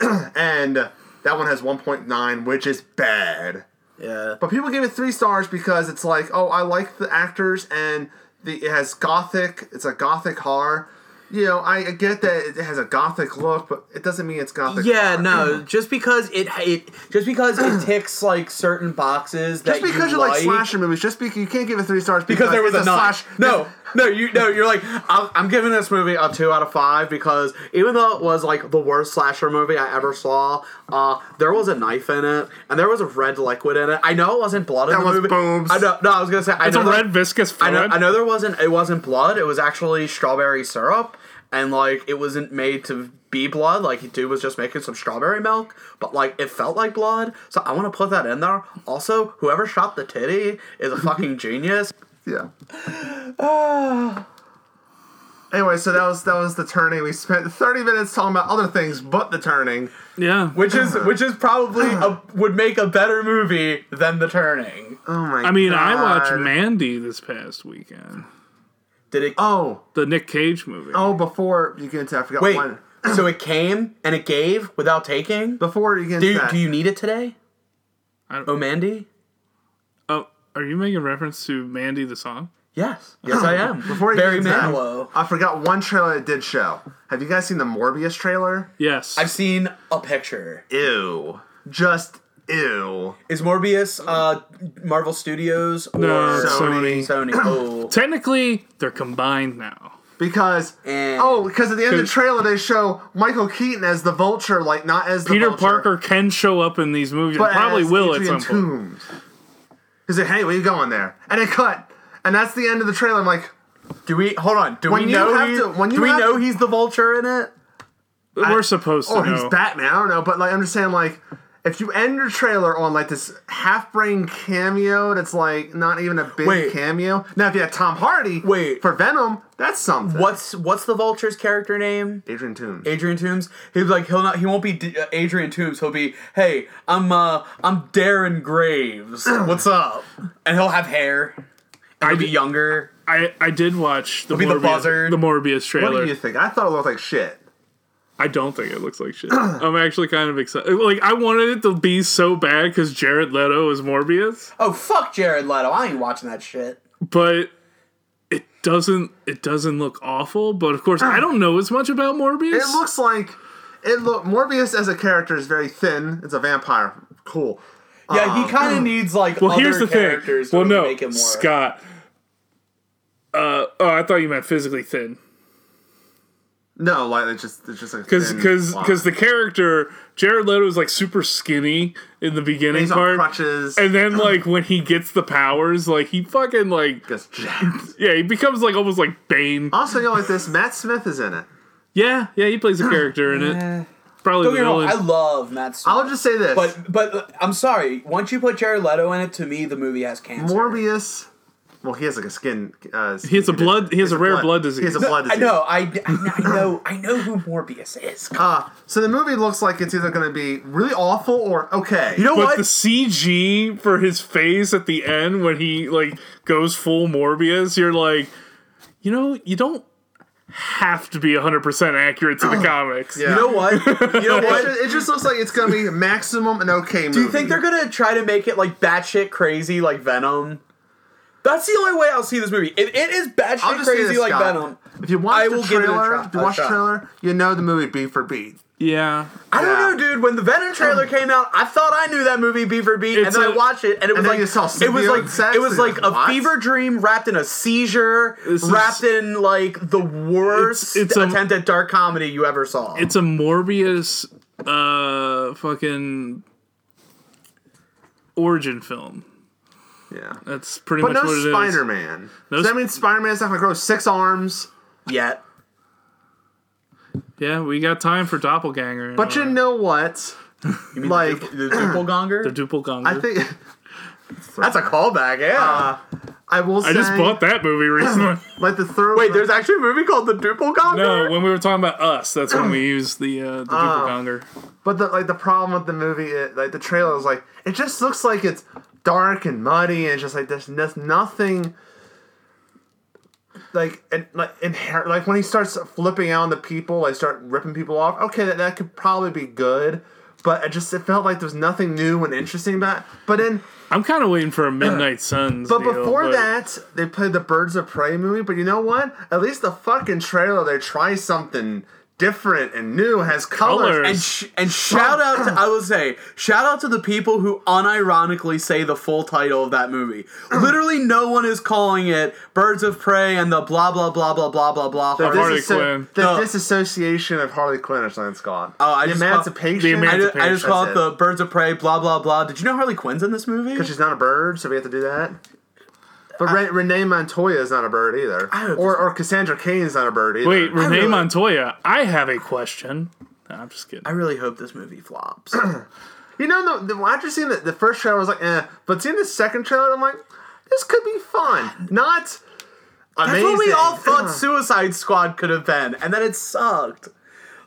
(clears throat) and that one has 1.9, which is bad. Yeah. But people give it three stars because it's like, oh, I like the actors and the it has gothic. It's a gothic horror. You know, I I get that it has a gothic look, but it doesn't mean it's gothic. Yeah, horror. no. Just because it, it just because it (clears throat) ticks like certain boxes that Just because you, like, slasher movies, just because you can't give it three stars because, because there was it's a, notch. slash. No, no, you no, you're like I'm, I'm giving this movie a two out of five because even though it was like the worst slasher movie I ever saw, uh, there was a knife in it and there was a red liquid in it. I know it wasn't blood in the was movie. boobs. I know. No, I was gonna say I It's know a that- red viscous I fluid. know. I know there wasn't. It wasn't blood. It was actually strawberry syrup, and like it wasn't made to be blood. Like dude was just making some strawberry milk, but like it felt like blood. So I want to put that in there. Also, whoever shot the titty is a fucking (laughs) genius. Yeah. (sighs) anyway, so that was that was the turning. We spent thirty minutes talking about other things but the turning. Yeah, Which is which is probably a, (sighs) would make a better movie than The Turning. Oh my! God. I mean, I watched Mandy this past weekend, Did it? Oh, the Nick Cage movie. oh! Before you get into, I forgot wait. one. so it came and it gave without taking. Before you get into Do that, do you need it today? I don't- Oh, Mandy. Oh, are you making reference to Mandy the song? Yes, yes, I am. (laughs) Before you Barry get into that, Manilow. I forgot one trailer it did show. Have you guys seen the Morbius trailer? Yes. I've seen a picture. Ew. Just ew. Is Morbius uh Marvel Studios or No, it's Sony. Sony. Sony? (clears throat) Oh, Technically, they're combined now. Because Eh. oh, because at the end of the trailer they show Michael Keaton as the Vulture, like not as the Peter Vulture, Parker can show up in these movies. but and probably as will Adrian at some point. Toomes. He's like, hey, where you going there? And it cut, and that's the end of the trailer. I'm like, do we hold on? Do When we you know? have he- to- when you do we have know to- he's the Vulture in it? We're supposed to oh, know. he's Batman. I don't know, but like I'm just saying, like. If you end your trailer on like this half-brain cameo, that's like not even a big Wait. cameo. Now, if you had Tom Hardy, Wait. for Venom, that's something. What's what's the Vulture's character name? Adrian Toomes? Adrian Toomes. He's like he'll not he won't be D- uh, Adrian Toomes. He'll be hey I'm uh I'm Darren Graves. (clears throat) What's up? And he'll have hair. And he'll be younger. I, I did watch the be the Morbius, buzzard. the Morbius trailer. what do you think? I thought it looked like shit. I don't think it looks like shit. I'm actually kind of excited. Like I wanted it to be so bad because Jared Leto is Morbius, Oh fuck Jared Leto. I ain't watching that shit. but it doesn't. It doesn't look awful. But of course, I don't know as much about Morbius. It looks like it look Morbius as a character is very thin. It's a vampire. Cool. Yeah, he Um, kind of needs like well, other here's the thing. characters Well, to no, make him more. Scott. Uh, oh, I thought you meant physically thin. No, like it's just it's just like Because because because the character Jared Leto is like super skinny in the beginning he's on part, crutches. and then (clears throat) like when he gets the powers, like he fucking like gets jacked. (laughs) yeah, he becomes like almost like Bane. also, you know, like this, Matt Smith is in it. Yeah, yeah, he plays a character in it. Probably Don't the get me wrong. I love Matt Smith. I'll just say this: but but I'm sorry. Once you put Jared Leto in it, to me the movie has cancer. Morbius. Well, he has like a skin. Uh, He has a blood- he has a rare blood disease. He has a blood I disease. know. I, I (laughs) know. I know who Morbius is. Uh, so the movie looks like it's either going to be really awful or okay. You know but what? the CG for his face at the end when he like goes full Morbius, you're like, you know, you don't have to be 100% accurate to the (clears throat) comics. Yeah. You know what? You know It what? just, it just looks like it's going to be maximum an okay movie. Do you think they're gonna try to make it like batshit crazy like Venom? That's the only way I'll see this movie. It, it is batshit crazy like Scott. Venom. If you watch I the will give it a trailer, try- if you a watch the shot. trailer, you know the movie beat for beat. Yeah. I don't know, dude. When the Venom trailer came out, I thought I knew that movie beat for beat, and It's then a- I watched it, and it was then like you saw it was symbiote like sex, it was and like a what? fever dream wrapped in a seizure, This is- wrapped in like the worst It's- it's a- attempt at dark comedy you ever saw. It's a Morbius uh fucking origin film. Yeah. That's pretty But much no what it is. Spider Man. No Does that Sp- mean Spider Man's not gonna grow six arms? Yet. Yeah, we got time for doppelganger. But you know what? You mean Like- the, the doppelganger? the doppelganger. I think (laughs) That's a callback, yeah. I will say I just bought that movie recently. (laughs) like the third Wait, there's actually a movie called The Doppelganger? no, when we were talking about us, that's when we used the uh, the doppelganger. But the like the problem with the movie, it, like the trailer is like it just looks like it's dark and muddy, and it's just like there's, there's nothing. Like and like inher- like when he starts flipping out on the people, like start ripping people off. Okay, that, that could probably be good, but it just it felt like there was nothing new and interesting about. It. But then, I'm kind of waiting for a uh, Midnight Suns. but deal, before but that, they played the Birds of Prey movie. But you know what? At least the fucking trailer, they try something different and new, has colors. Colors. And sh- and shout out to I will say shout out to the people who unironically say the full title of that movie. Literally, no one is calling it Birds of Prey and the blah blah blah blah blah blah blah. The, Harley disasso- Quinn. the No. disassociation of Harley Quinn or something it's called. Oh, I the just call- emancipation. The I just, I just call it That's the Birds of Prey blah blah blah. Did you know Harley Quinn's in this movie? because she's not a bird, so we have to do that. But Re- Renee Montoya is not a bird either, or or Cassandra is not a bird either. wait, Renee really- Montoya. I have a question. No, I'm just kidding. I really hope this movie flops. (clears throat) you know, the, the, after seeing the, the first trailer, I was like, eh. But seeing the second trailer, I'm like, this could be fun. Not amazing. That's what we all thought Suicide Squad could have been, and then it sucked.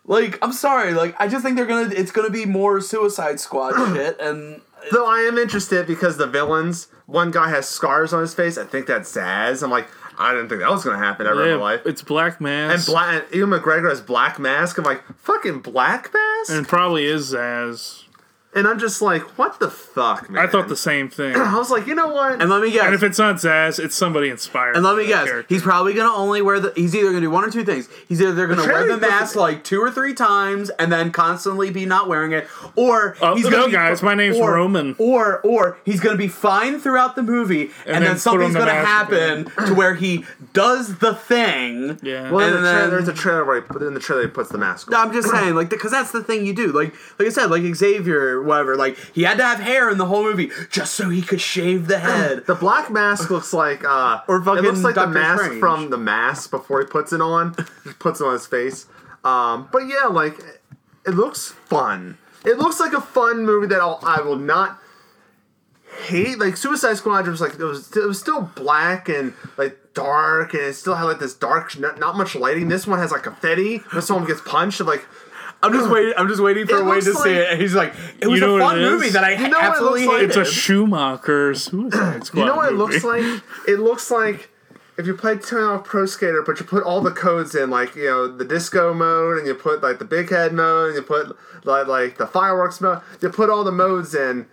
Like, I'm sorry, like I just think they're gonna it's gonna be more Suicide Squad (clears throat) shit, and Though I am interested because the villains, one guy has scars on his face. I think that's Zsasz. I'm like, I didn't think that was gonna happen ever in my life. it's Black Mask. And. Black, Ewan McGregor has Black Mask. I'm like, fucking Black Mask? and probably is Zsasz. And I'm just like, what the fuck, man? I thought the same thing. (clears throat) I was like, you know what? and let me guess. And if it's not Zsasz, it's somebody inspired. And let me guess, character. he's probably gonna only wear the. He's either gonna do one or two things. He's either gonna wear the mask like two or three times and then constantly be not wearing it, or Oh, he's no, gonna be, guys, my name's or, Roman. Or or he's gonna be fine throughout the movie, and, then then, something's the gonna happen to where he does the thing. Yeah. well, in the and trailer, then- there's a trailer where he put in the trailer he puts the mask on. I'm just saying, like, because that's the thing you do. Like, like I said, like Xavier, whatever. Like, he had to have hair in the whole movie just so he could shave the head. The black mask looks like uh Or fucking it looks like the mask Strange. from the mask before he puts it on. Just puts it on his face. Um, but yeah, like it looks fun. It looks like a fun movie that I'll, I will not hate. Like Suicide Squad was like it was it was still black and like dark and it still had like this dark not, not much lighting. This one has like confetti when someone gets punched. and, like I'm just waiting. I'm just waiting for It a way looks to see like- it. And he's like, it was know a fun movie that I (laughs) You know what it looks like? hated. It's a Schumacher Suicide Squad. You know what it looks like? It looks like if you played Tony Hawk Pro Skater, but you put all the codes in, like you know the disco mode, and you put like the big head mode, and you put like like the fireworks mode. You put all the modes in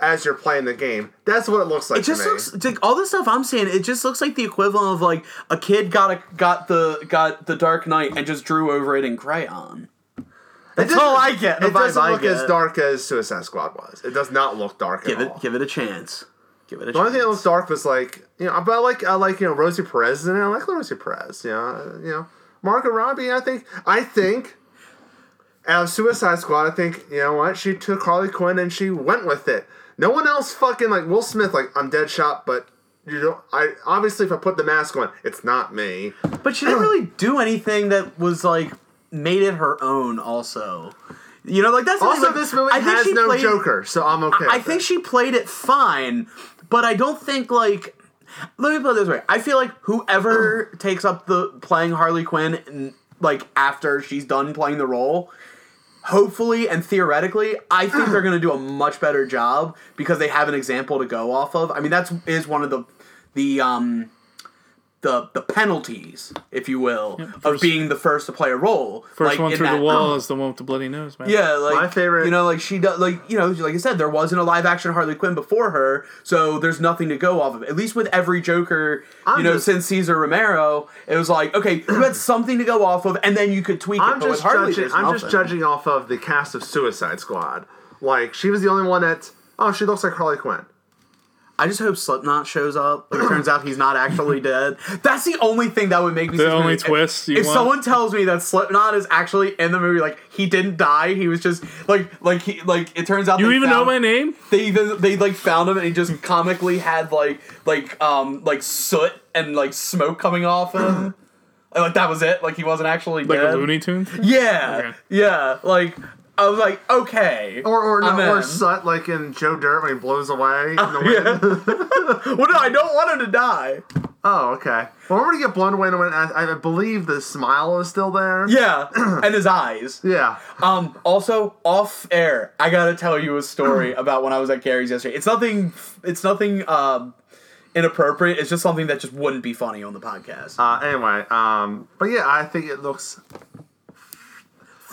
as you're playing the game. That's what it looks like. It just looks like all the stuff I'm seeing. It just looks like the equivalent of like a kid got a got the got the Dark Knight and just drew over it in crayon. That's all I get. It doesn't look as dark as Suicide Squad was. It does not look dark Give at it all. give it a chance. Give it a chance. the only thing that looks dark was like you know, but I like I like you know Rosie Perez and I like Rosie Perez. You know, uh, you know Margot Robbie. I think I think out of Suicide Squad, I think you know what she took Harley Quinn and she went with it. No one else fucking like Will Smith. Like I'm dead shot, but you don't. I obviously if I put the mask on, it's not me. But she didn't really do anything that was like made it her own. Also, you know, like that's Also, like, this movie I think has she no played- Joker, so I'm okay. I with think it. she played it fine, but I don't think like. Let me put it this way: I feel like whoever (clears throat) takes up the playing Harley Quinn, and, like after she's done playing the role, hopefully and theoretically, I think they're (clears throat) going to do a much better job because they have an example to go off of. I mean, that's is one of the the um the the penalties, if you will, of first- being the first to play a role. First like, one through the wall (clears throat) is the one with the bloody nose, man. yeah, like My favorite- You know, like she does, like you know, like I said, there wasn't a live action Harley Quinn before her, so there's nothing to go off of. At least with every Joker, I'm you know, just- since Cesar Romero, it was like okay, you had (clears throat) something to go off of, and then you could tweak it. I'm But just Harley, judging. I'm just judging off of the cast of Suicide Squad. Like she was the only one that. Oh, she looks like Harley Quinn. I just hope Slipknot shows up. Like, it turns out he's not actually dead. That's the only thing that would make me. The only movie. twist you If someone tells me that Slipknot is actually in the movie, like he didn't die, he was just like like he like it turns out You even know my name? They even they like found him and he just comically had like like um like soot and like smoke coming off him. (clears throat) Like that was it. Like he wasn't actually Like dead. a Looney Tunes? Yeah, Okay. yeah. Like I was like, okay. Or or no, or. Sut like in Joe Dirt when he blows away. in the (laughs) wind. Yeah. (laughs) well, no, I don't want him to die. Oh, okay. Well, remember to get blown away in the wind. I, I believe the smile is still there. Yeah, (clears throat) and his eyes. Yeah. Um. Also, off air, I gotta tell you a story (clears throat) about when I was at Gary's yesterday. It's nothing. It's nothing. Um, inappropriate. It's just something that just wouldn't be funny on the podcast. Uh, anyway, um, but yeah, I think it looks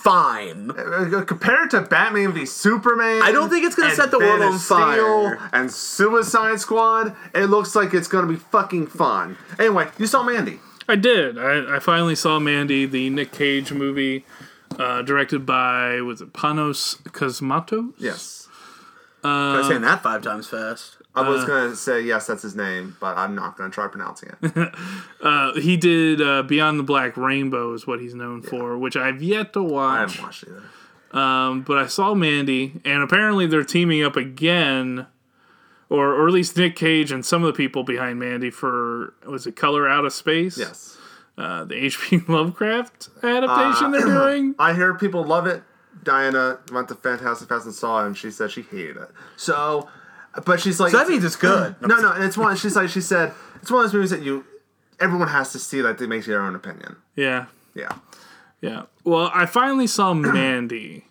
Fine. uh, compared to Batman v Superman. I don't think it's gonna set the world on of Steel fire. And Suicide Squad, it looks like it's gonna be fucking fun. Anyway, you saw Mandy. I did. I, I finally saw Mandy, the Nick Cage movie, uh, directed by was it Panos Cosmatos? Yes. I was saying that five times fast. I Uh. was gonna say yes, that's his name, but I'm not gonna try pronouncing it. (laughs) Uh, he did uh, Beyond the Black Rainbow is what he's known for, which I've yet to watch. I haven't watched either. Um, but I saw Mandy, and apparently they're teaming up again, or or at least Nick Cage and some of the people behind Mandy for was it Color Out of Space? Yes. uh, the H.P. (laughs) Lovecraft adaptation they're (clears throat) doing. I hear people love it. Diana went to Fantastic Fest and saw it, and she said she hated it. So, but she's like, So that means it's (clears throat) good. no, no. And it's one. She's like, she said, it's one of those movies that you, everyone has to see that they make their own opinion. Yeah, Yeah. yeah. Well, I finally saw (clears throat) Mandy,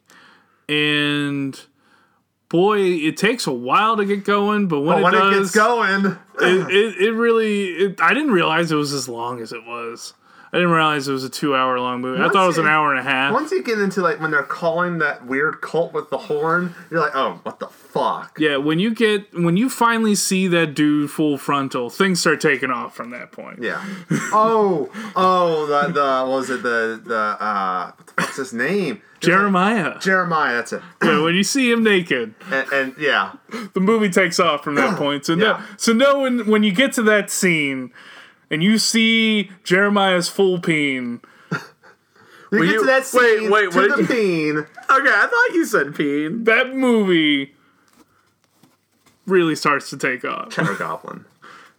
and boy, it takes a while to get going, but when, when it it, gets going, it, it, it really. It, I didn't realize it was as long as it was. I didn't realize it was a two-hour long movie. I thought it was an it- hour and a half. once you get into like when they're calling that weird cult with the horn, you're like, oh, what the fuck? Yeah, when you get when you finally see that dude full frontal, things start taking off from that point. Yeah. oh, oh, the the what was it the the uh what the fuck's his name? Jeremiah. Jeremiah. That's it. Yeah, when you see him naked, And, and yeah, the movie takes off from that point. So no, Yeah. so no, when when you get to that scene and you see Jeremiah's full peen, you get you- to that wait, scene wait, to what the you- bean. Okay, I thought you said peen. that movie really starts to take off. Cheddar Goblin.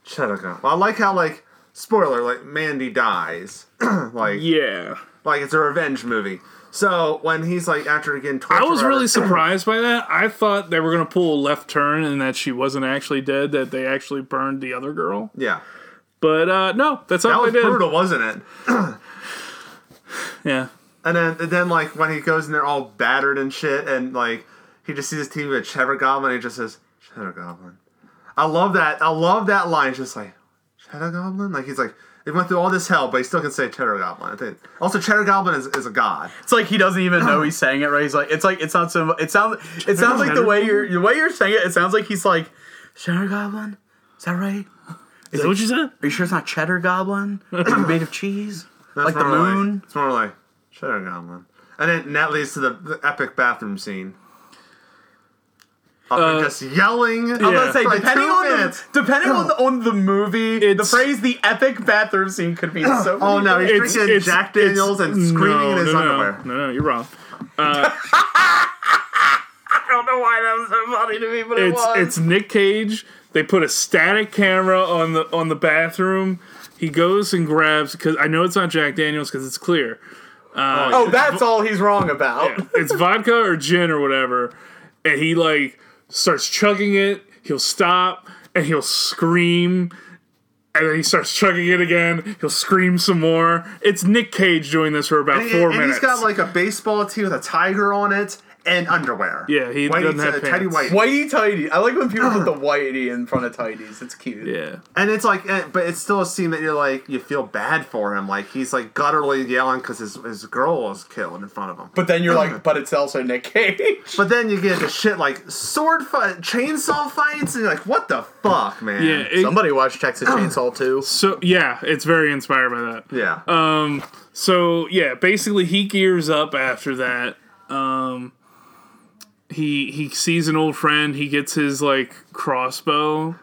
Cheddar Goblin. I like how like spoiler like Mandy dies, (clears throat) like Yeah. like it's a revenge movie. So when he's like after again, I was really (clears throat) surprised by that. I thought they were gonna pull a left turn and that she wasn't actually dead. That they actually burned the other girl. Yeah, But uh, no, that's that not was what they did. brutal, wasn't it? Yeah. And then and then like when he goes and they're all battered and shit, and like he just sees his TV with Cheddar Goblin, and he just says Cheddar Goblin. I love that. I love that line. It's just like Cheddar Goblin. Like he's like they went through all this hell, but he still can say Cheddar Goblin. I think. Also, Cheddar Goblin is, is a god. It's like he doesn't even know he's saying it right. He's like, it's like it's not so. It sounds. It sounds like the way you're the way you're saying it. It sounds like he's like, Cheddar Goblin. Is that right? Is that what you said? Are you sure it's not Cheddar Goblin? Are you (coughs) made of cheese? That's Like the more moon? it's more like Cheddar Goblin. And then and that leads to the, the epic bathroom scene. Of him just yelling. I'm gonna say for like depending on minutes. the depending on the (coughs) on the movie, the phrase "the epic bathroom scene" could be so. Oh many no, he's things. drinking Jack Daniels and screaming in his no, underwear. No, no, no, you're wrong. Uh, (laughs) I don't know why that was so funny to me, but it was. it's Nick Cage. They put a static camera on the on the bathroom. He goes and grabs because I know it's not Jack Daniels because it's clear. Uh, oh, that's all he's wrong about. It's vodka or gin or whatever, and he like starts chugging it. He'll stop and he'll scream. And then he starts chugging it again. He'll scream some more. It's Nick Cage doing this for about And, four and minutes. he's got like a baseball tee with a tiger on it and underwear. Yeah, he Whitey, doesn't have tidy pants. white. Whitey tighty. I like when people put the (clears throat) whitey in front of tighties. It's cute. yeah. And it's like, eh, but it's still a scene that you're like, you feel bad for him. Like he's like gutturally yelling because his his girl was killed in front of him. But then you're like, (clears throat) but it's also Nick Cage. But then you get the shit like sword fight, chainsaw fights, and you're like, what the fuck, man? Yeah. it- Somebody watched Texas (clears throat) Chainsaw too. so yeah, it's very inspired by that. yeah. Um, so yeah, basically he gears up after that. Um, he he sees an old friend. He gets his like crossbow,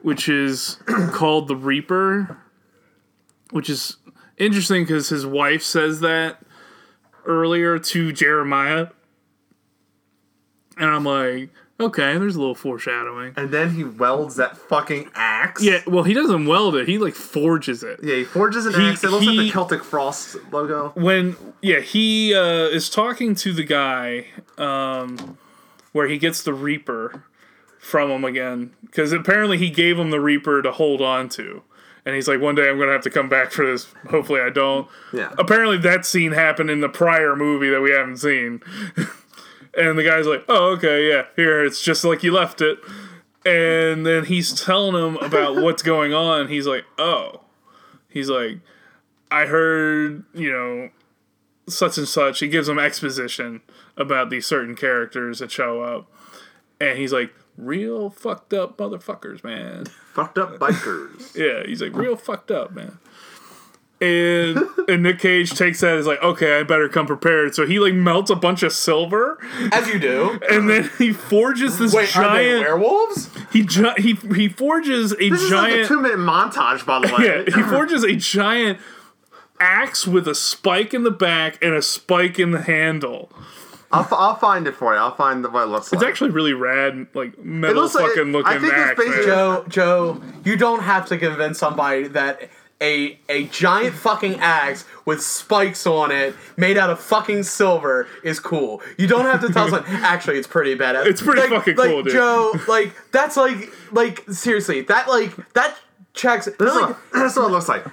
which is (clears throat) called the Reaper, which is interesting because his wife says that earlier to Jeremiah. And I'm like, okay, there's a little foreshadowing. And then he welds that fucking axe. Yeah, well, he doesn't weld it, he like forges it. Yeah, he forges an He- axe. It looks like the Celtic Frost logo. when yeah he uh, is talking to the guy um, where he gets the reaper from him again because apparently he gave him the reaper to hold on to and he's like one day i'm gonna have to come back for this hopefully i don't Yeah. apparently that scene happened in the prior movie that we haven't seen (laughs) and the guy's like oh okay yeah here it's just like you left it and then he's telling him about (laughs) what's going on he's like oh he's like I heard, you know, such and such. He gives them exposition about these certain characters that show up. And he's like, real fucked up motherfuckers, man. Fucked up bikers. (laughs) Yeah, he's like, real fucked up, man. And (laughs) and Nick Cage takes that as like, okay, I better come prepared. So he like melts a bunch of silver, As you do. and then he forges this Wait, are they giant. werewolves? He gi- he he forges a This is like a giant. two minute montage, by the way. Yeah, he forges a giant axe with a spike in the back and a spike in the handle. I'll, f- I'll find it for you. I'll find what it looks It's like. It's actually really rad, like metal looks like- fucking looking I think it's axe. basically- man. Joe, Joe, you don't have to convince somebody that a a giant fucking axe with spikes on it, made out of fucking silver, is cool. You don't have to tell someone. (laughs) Actually, it's pretty badass. It's pretty like, fucking like, cool, dude. Joe, like that's like like seriously, that like that checks. That's, not like- what, this what it looks like.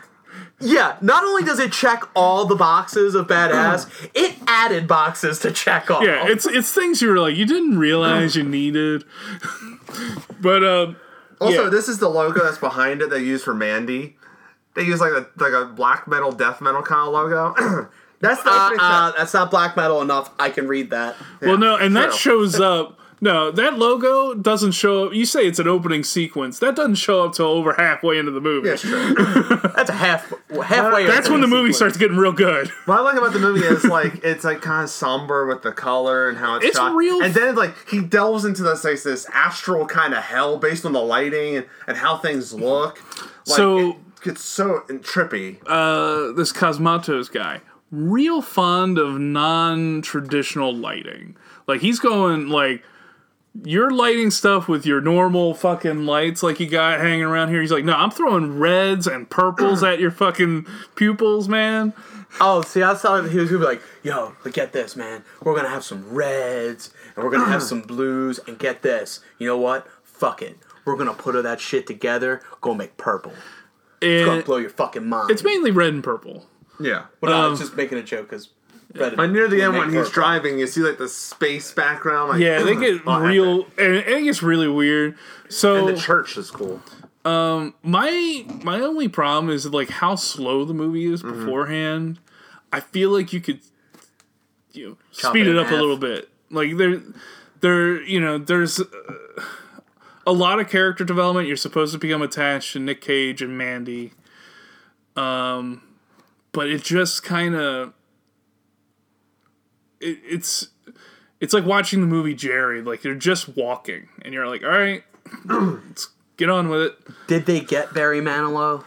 yeah, not only does it check all the boxes of badass, (clears throat) it added boxes to check off. Yeah, it's it's things you were like you didn't realize you needed. (laughs) but um, Also, Yeah. this is the logo that's behind it they use for Mandy. They use like a like a black metal, death metal kind of logo. (clears throat) that's the Uh, uh, that's not black metal enough. I can read that. well, no, and that shows up. No, that logo doesn't show up. You say it's an opening sequence. That doesn't show up till over halfway into the movie. Yeah, sure. (laughs) That's a half halfway. That's when the movie starts getting real good. What I like about the movie is (laughs) like it's like kind of somber with the color and how it's, It's shot. real- And then like he delves into this like this astral kind of hell based on the lighting and, and how things look. Like, So- it gets so trippy. uh, this Cosmatos guy, real fond of non-traditional lighting. Like he's going like you're lighting stuff with your normal fucking lights like you got hanging around here. He's like, no, I'm throwing reds and purples at your fucking pupils, man. Oh, see, I thought he was gonna be like, "Yo, but get this, man. We're gonna have some reds and we're gonna have some blues, and get this. You know what? Fuck it. We're gonna put all that shit together. Go make purple. It's gonna blow your fucking mind." it's mainly red and purple. Yeah. Well, no, I um, was just making a joke because. red But near the end when he's purple. driving, you see like the space background. Like, Yeah, they (clears throat) get Oh, real, and it gets really weird. So And the church is cool. Um, my my only problem is like how slow the movie is Mm-hmm. beforehand. I feel like you could you know, Chop speed it it in up a little bit. Like there there you know there's uh, a lot of character development. You're supposed to become attached to Nick Cage and Mandy. Um but it just kind of it, it's it's like watching the movie Jerry. Like they're just walking, and you're like, all right, (clears throat) let's get on with it. Did they get Barry Manilow?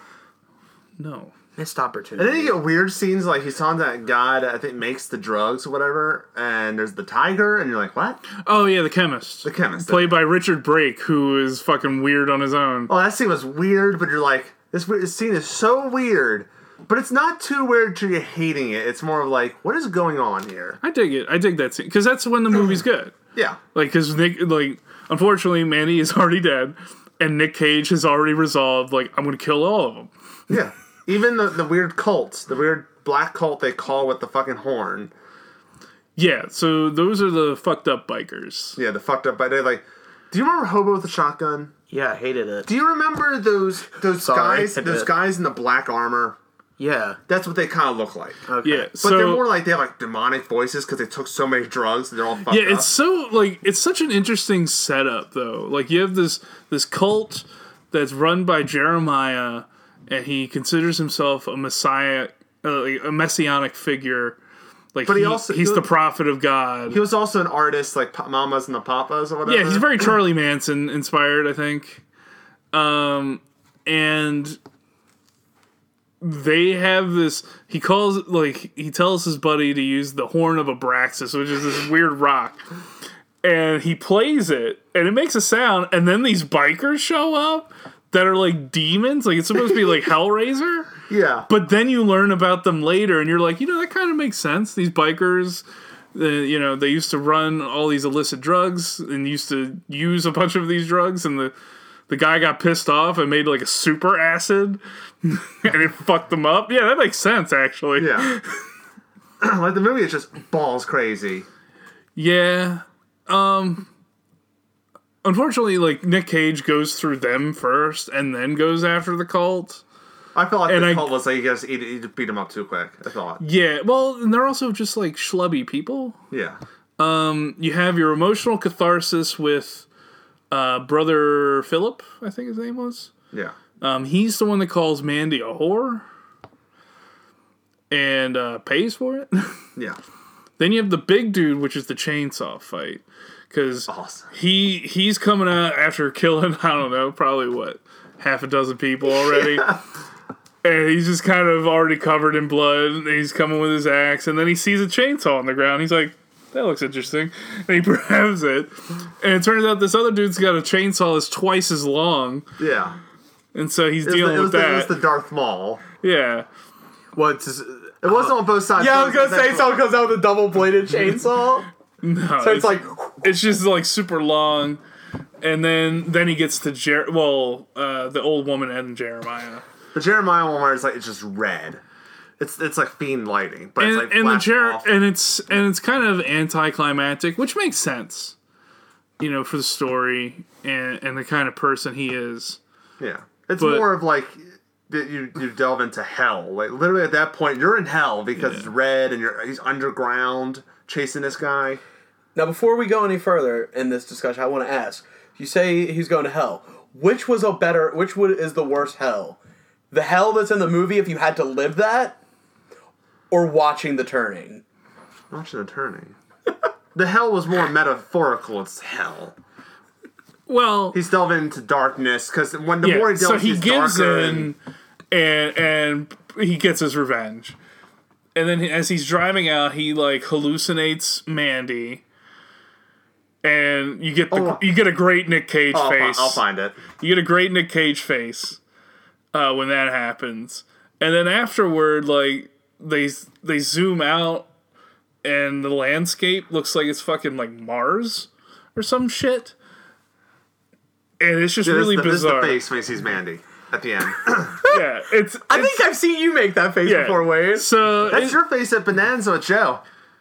No. Missed And then you get weird scenes like he's talking to that guy that I think makes the drugs or whatever, and there's the tiger, and you're like, what? Oh yeah, the chemist. The chemist. Played by Richard Brake, who is fucking weird on his own. Oh, that scene was weird, but you're like, this, we- this scene is so weird, but it's not too weird to you hating it. It's more of like, what is going on here? I dig it. I dig that scene because that's when the movie's good. (clears throat) Yeah. Like, because Nick, like, unfortunately, Manny is already dead, and Nick Cage has already resolved, like, I'm gonna kill all of them. Yeah. Even the, the weird cults, the weird black cult they call with the fucking horn. Yeah. So those are the fucked up bikers. Yeah, the fucked up, but they're like, do you remember Hobo with the shotgun? yeah, I hated it. Do you remember those those Sorry, guys those did. guys in the black armor? Yeah. That's what they kind of look like. Okay. Yeah. But so they're more like they have like demonic voices because they took so many drugs. and They're all fucked yeah up. it's so like it's such an interesting setup though like you have this this cult that's run by jeremiah and he considers himself a messiah uh, a messianic figure like But he he- also- he's he- the prophet of god He was also an artist like Mamas and the Papas or whatever. yeah he's very charlie manson inspired i think Um, and they have this. He calls like he tells his buddy to use the horn of Abraxas, which is this weird rock. And he plays it, and it makes a sound. And then these bikers show up that are like demons. Like it's supposed to be like (laughs) Hellraiser. Yeah. But then you learn about them later, and you're like, you know, that kind of makes sense. These bikers, uh, you know, they used to run all these illicit drugs and used to use a bunch of these drugs, and the the guy got pissed off and made like a super acid, (laughs) and it fucked them up. Yeah, that makes sense actually. Yeah. (laughs) (clears throat) like the movie is just balls crazy. Yeah. Um. Unfortunately, like Nick Cage goes through them first, and then goes after the cult. I feel like And the I- cult was like, you guys eat, eat, beat him up too quick. I thought. Yeah. Well, and they're also just like schlubby people. Yeah. you have your emotional catharsis with uh, brother Philip, I think his name was. Yeah. Um, he's the one that calls Mandy a whore and uh, pays for it. (laughs) Yeah. then you have the big dude, which is the chainsaw fight, because Awesome. he he's coming out after killing (laughs) I don't know probably what half a dozen people already. (laughs) And he's just kind of already covered in blood. And he's coming with his axe, and then he sees a chainsaw on the ground. He's like, "That looks interesting," and (laughs) he grabs it. And it turns out this other dude's got a chainsaw that's twice as long, Yeah. and so he's It dealing the, it, was with the, it was that. the Darth Maul. yeah, What's It wasn't on both sides. yeah? I was gonna say eventually- someone comes out with a double bladed chainsaw. No, So it's like it's just like super long, and then then he gets to Jer. Well, uh, the old woman and Jeremiah. The Jeremiah one is like it's just red. It's it's like fiend lighting, but and, it's like and the Jer- off. and it's and it's kind of anticlimactic, which makes sense, you know, for the story and and the kind of person he is. yeah, it's but- more of like that you you delve into hell. Like literally at that point, you're in hell because it's red and you're he's underground chasing this guy. Now, before we go any further in this discussion, I want to ask: You say he's going to hell. Which was a better? Which would is the worst hell? The hell that's in the movie, if you had to live that, or watching the turning. Watching the turning. (laughs) the hell was more metaphorical. It's hell. Well, He's delving into darkness because when the yeah, more he so delves, he he's gives darker in and and he gets his revenge. And then as he's driving out, he like hallucinates Mandy. And you get the Oh. you get a great Nick Cage face. I'll find it. You get a great Nick Cage face uh, when that happens, and then afterward, like they they zoom out, and the landscape looks like it's fucking like Mars or some shit, and it's just This, really the, this is the face when he Mandy at the end. (coughs) (coughs) Yeah, it's, I it's- think I've seen you make that face yeah. before, Wade. So That's your face at Bonanza with Joe.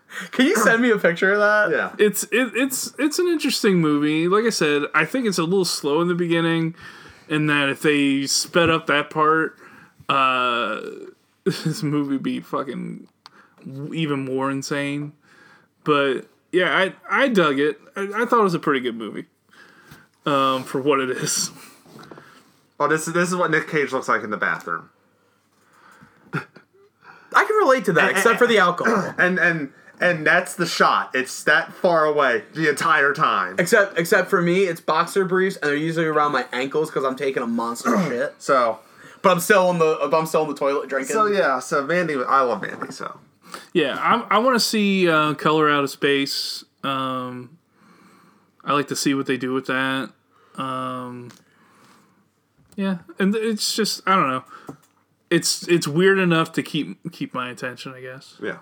(laughs) Can you send me a picture of that? Yeah. it's it, it's it's an interesting movie. Like I said, I think it's a little slow in the beginning, and that if they sped up that part, uh, (laughs) this movie would be fucking even more insane. But yeah, I I dug it. I, I thought it was a pretty good movie, um, for what it is. Oh, this is this is what Nick Cage looks like in the bathroom. (laughs) I can relate to that, except for the alcohol. (clears throat) And and and that's the shot. It's that far away the entire time. except except for me, it's boxer briefs, and they're usually around my ankles because I'm taking a monster (clears throat) shit. So But I'm still in the I'm still in the toilet drinking. so yeah, so Mandy I love Mandy, so Yeah, I, I want to see uh, Color Out of Space. Um, I like to see what they do with that. Um, yeah, and it's just I don't know. It's it's weird enough to keep keep my attention, I guess. yeah.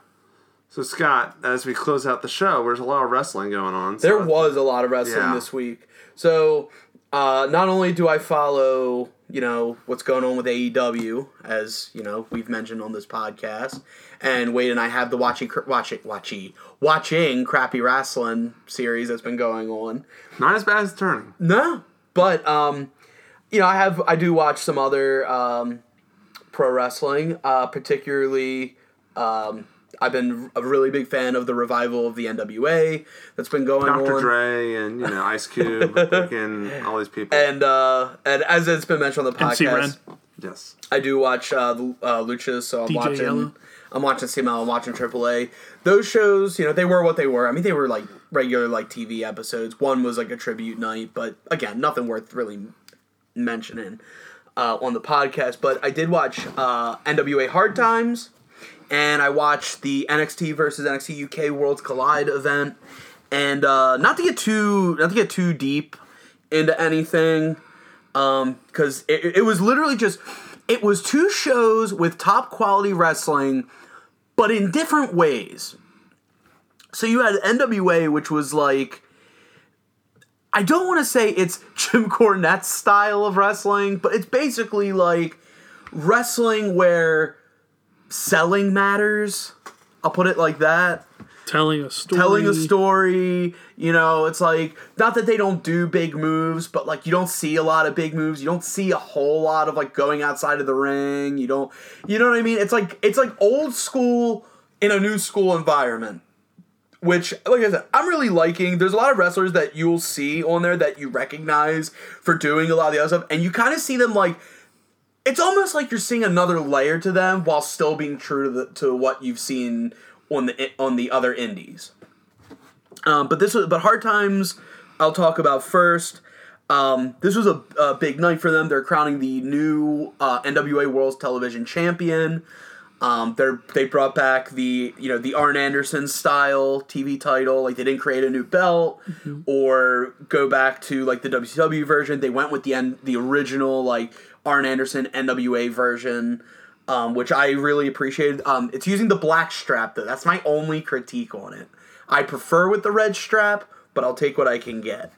So Scott, as we close out the show, there's a lot of wrestling going on. so- There was a lot of wrestling Yeah. this week. So uh, not only do I follow, you know, what's going on with AEW, as you know we've mentioned on this podcast, and Wade and I have the watching watching watching watching crappy wrestling series that's been going on. not as bad as turning. No, but um, you know, I have I do watch some other um, pro wrestling, uh, particularly. Um, I've been a really big fan of the revival of the NWA that's been going Dr. on. Dr. Dre and you know Ice Cube, (laughs) freaking all these people. And uh, and as it's been mentioned on the podcast, yes. I do watch uh, the- uh, Lucha, so I'm DJ watching. Yellow. I'm watching CMLL. I'm watching AAA. Those shows, you know, they were what they were. I mean, they were like regular like TV episodes. One was like a tribute night, but again, nothing worth really mentioning uh, on the podcast. But I did watch uh, NWA Hard Times, and I watched the NXT versus NXT UK Worlds Collide event. And uh, not to get too not to get too deep into anything, because it, it was literally just it was two shows with top quality wrestling, but in different ways. So you had NWA, which was like I don't want to say it's (laughs) Jim Cornette's style of wrestling, but it's basically like wrestling where selling matters. I'll put it like that. Telling a story. Telling a story, you know, it's like not that they don't do big moves, but like you don't see a lot of big moves. You don't see a whole lot of like going outside of the ring. You don't you know what I mean? It's like it's like old school in a new school environment which like I said, I'm really liking. There's a lot of wrestlers that you'll see on there that you recognize for doing a lot of the other stuff, and you kind of see them like it's almost like you're seeing another layer to them while still being true to the, to what you've seen on the on the other indies. Um, but this was but hard times. I'll talk about first. Um, this was a, a big night for them. They're crowning the new uh, NWA World's Television Champion. Um, they're they brought back the you know the Arn Anderson style TV title. Like they didn't create a new belt or go back to like the WCW version. They went with the end the original like Arn Anderson NWA version, um, which I really appreciated. Um, it's using the black strap though. That's my only critique on it. I prefer with the red strap, but I'll take what I can get.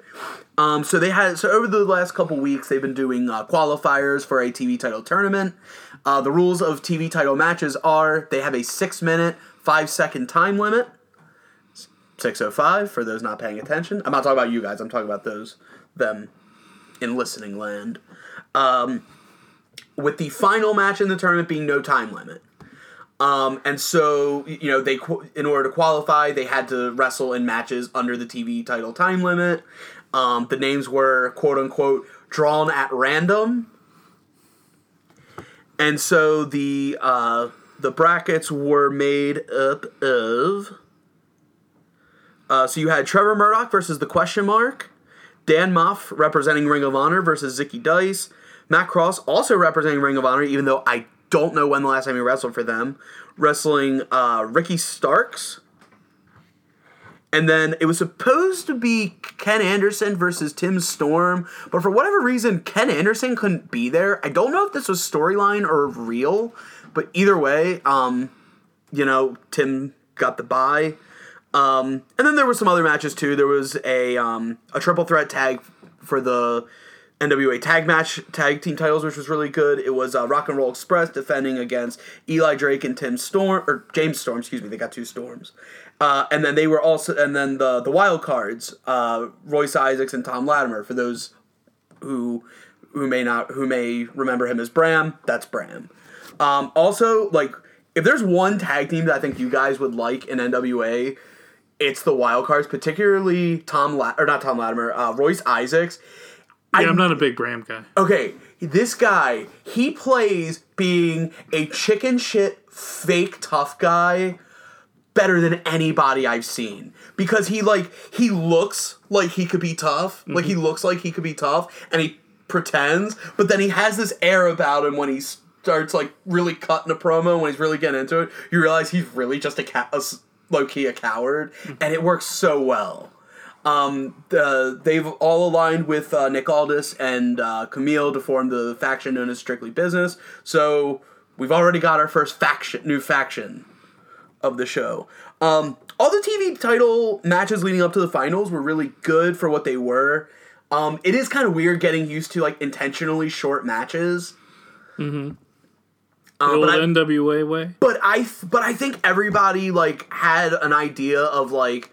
Um, so they had so over the last couple weeks they've been doing uh, qualifiers for a TV title tournament. Uh, the rules of TV title matches are they have a six minute, five second time limit. 605 for those not paying attention. I'm not talking about you guys, I'm talking about those, them in listening land. Um, with the final match in the tournament being no time limit. Um, and so, you know, they in order to qualify, they had to wrestle in matches under the TV title time limit. Um, the names were quote unquote drawn at random. And so the uh, the brackets were made up of. Uh, so you had Trevor Murdoch versus the question mark, Dan Maff representing Ring of Honor versus Zicky Dice, Matt Cross also representing Ring of Honor, even though I don't know when the last time he wrestled for them, wrestling uh, Ricky Starks. And then it was supposed to be Ken Anderson versus Tim Storm, but for whatever reason, Ken Anderson couldn't be there. I don't know if this was storyline or real, but either way, um, you know, Tim got the bye. Um, and then there were some other matches too. There was a um, a triple threat tag for the NWA tag match tag team titles, which was really good. It was uh, Rock and Roll Express defending against Eli Drake and Tim Storm or James Storm. Excuse me, they got two storms. Uh, and then they were also and then the the wild cards, uh, Royce Isaacs and Tom Latimer. For those who who may not who may remember him as Bram, that's Bram. Um, also, like if there's one tag team that I think you guys would like in NWA, it's the wild cards, particularly Tom La- or not Tom Latimer, uh, Royce Isaacs. Yeah, I'm not a big Bram guy. Okay, this guy, he plays being a chicken shit fake tough guy better than anybody I've seen. Because he like he looks like he could be tough. Like he mm-hmm. looks like he could be tough and he pretends, but then he has this air about him when he starts like really cutting a promo when he's really getting into it. You realize he's really just a, ca- a low key a coward mm-hmm. and it works so well. Um, the, they've all aligned with uh, Nick Aldis and uh, Camille to form the faction known as Strictly Business. So we've already got our first faction, new faction of the show. Um, all the TV title matches leading up to the finals were really good for what they were. Um, it is kind of weird getting used to like intentionally short matches. Mm-hmm. The Um, old but I, NWA way. but I th- but I think everybody like had an idea of like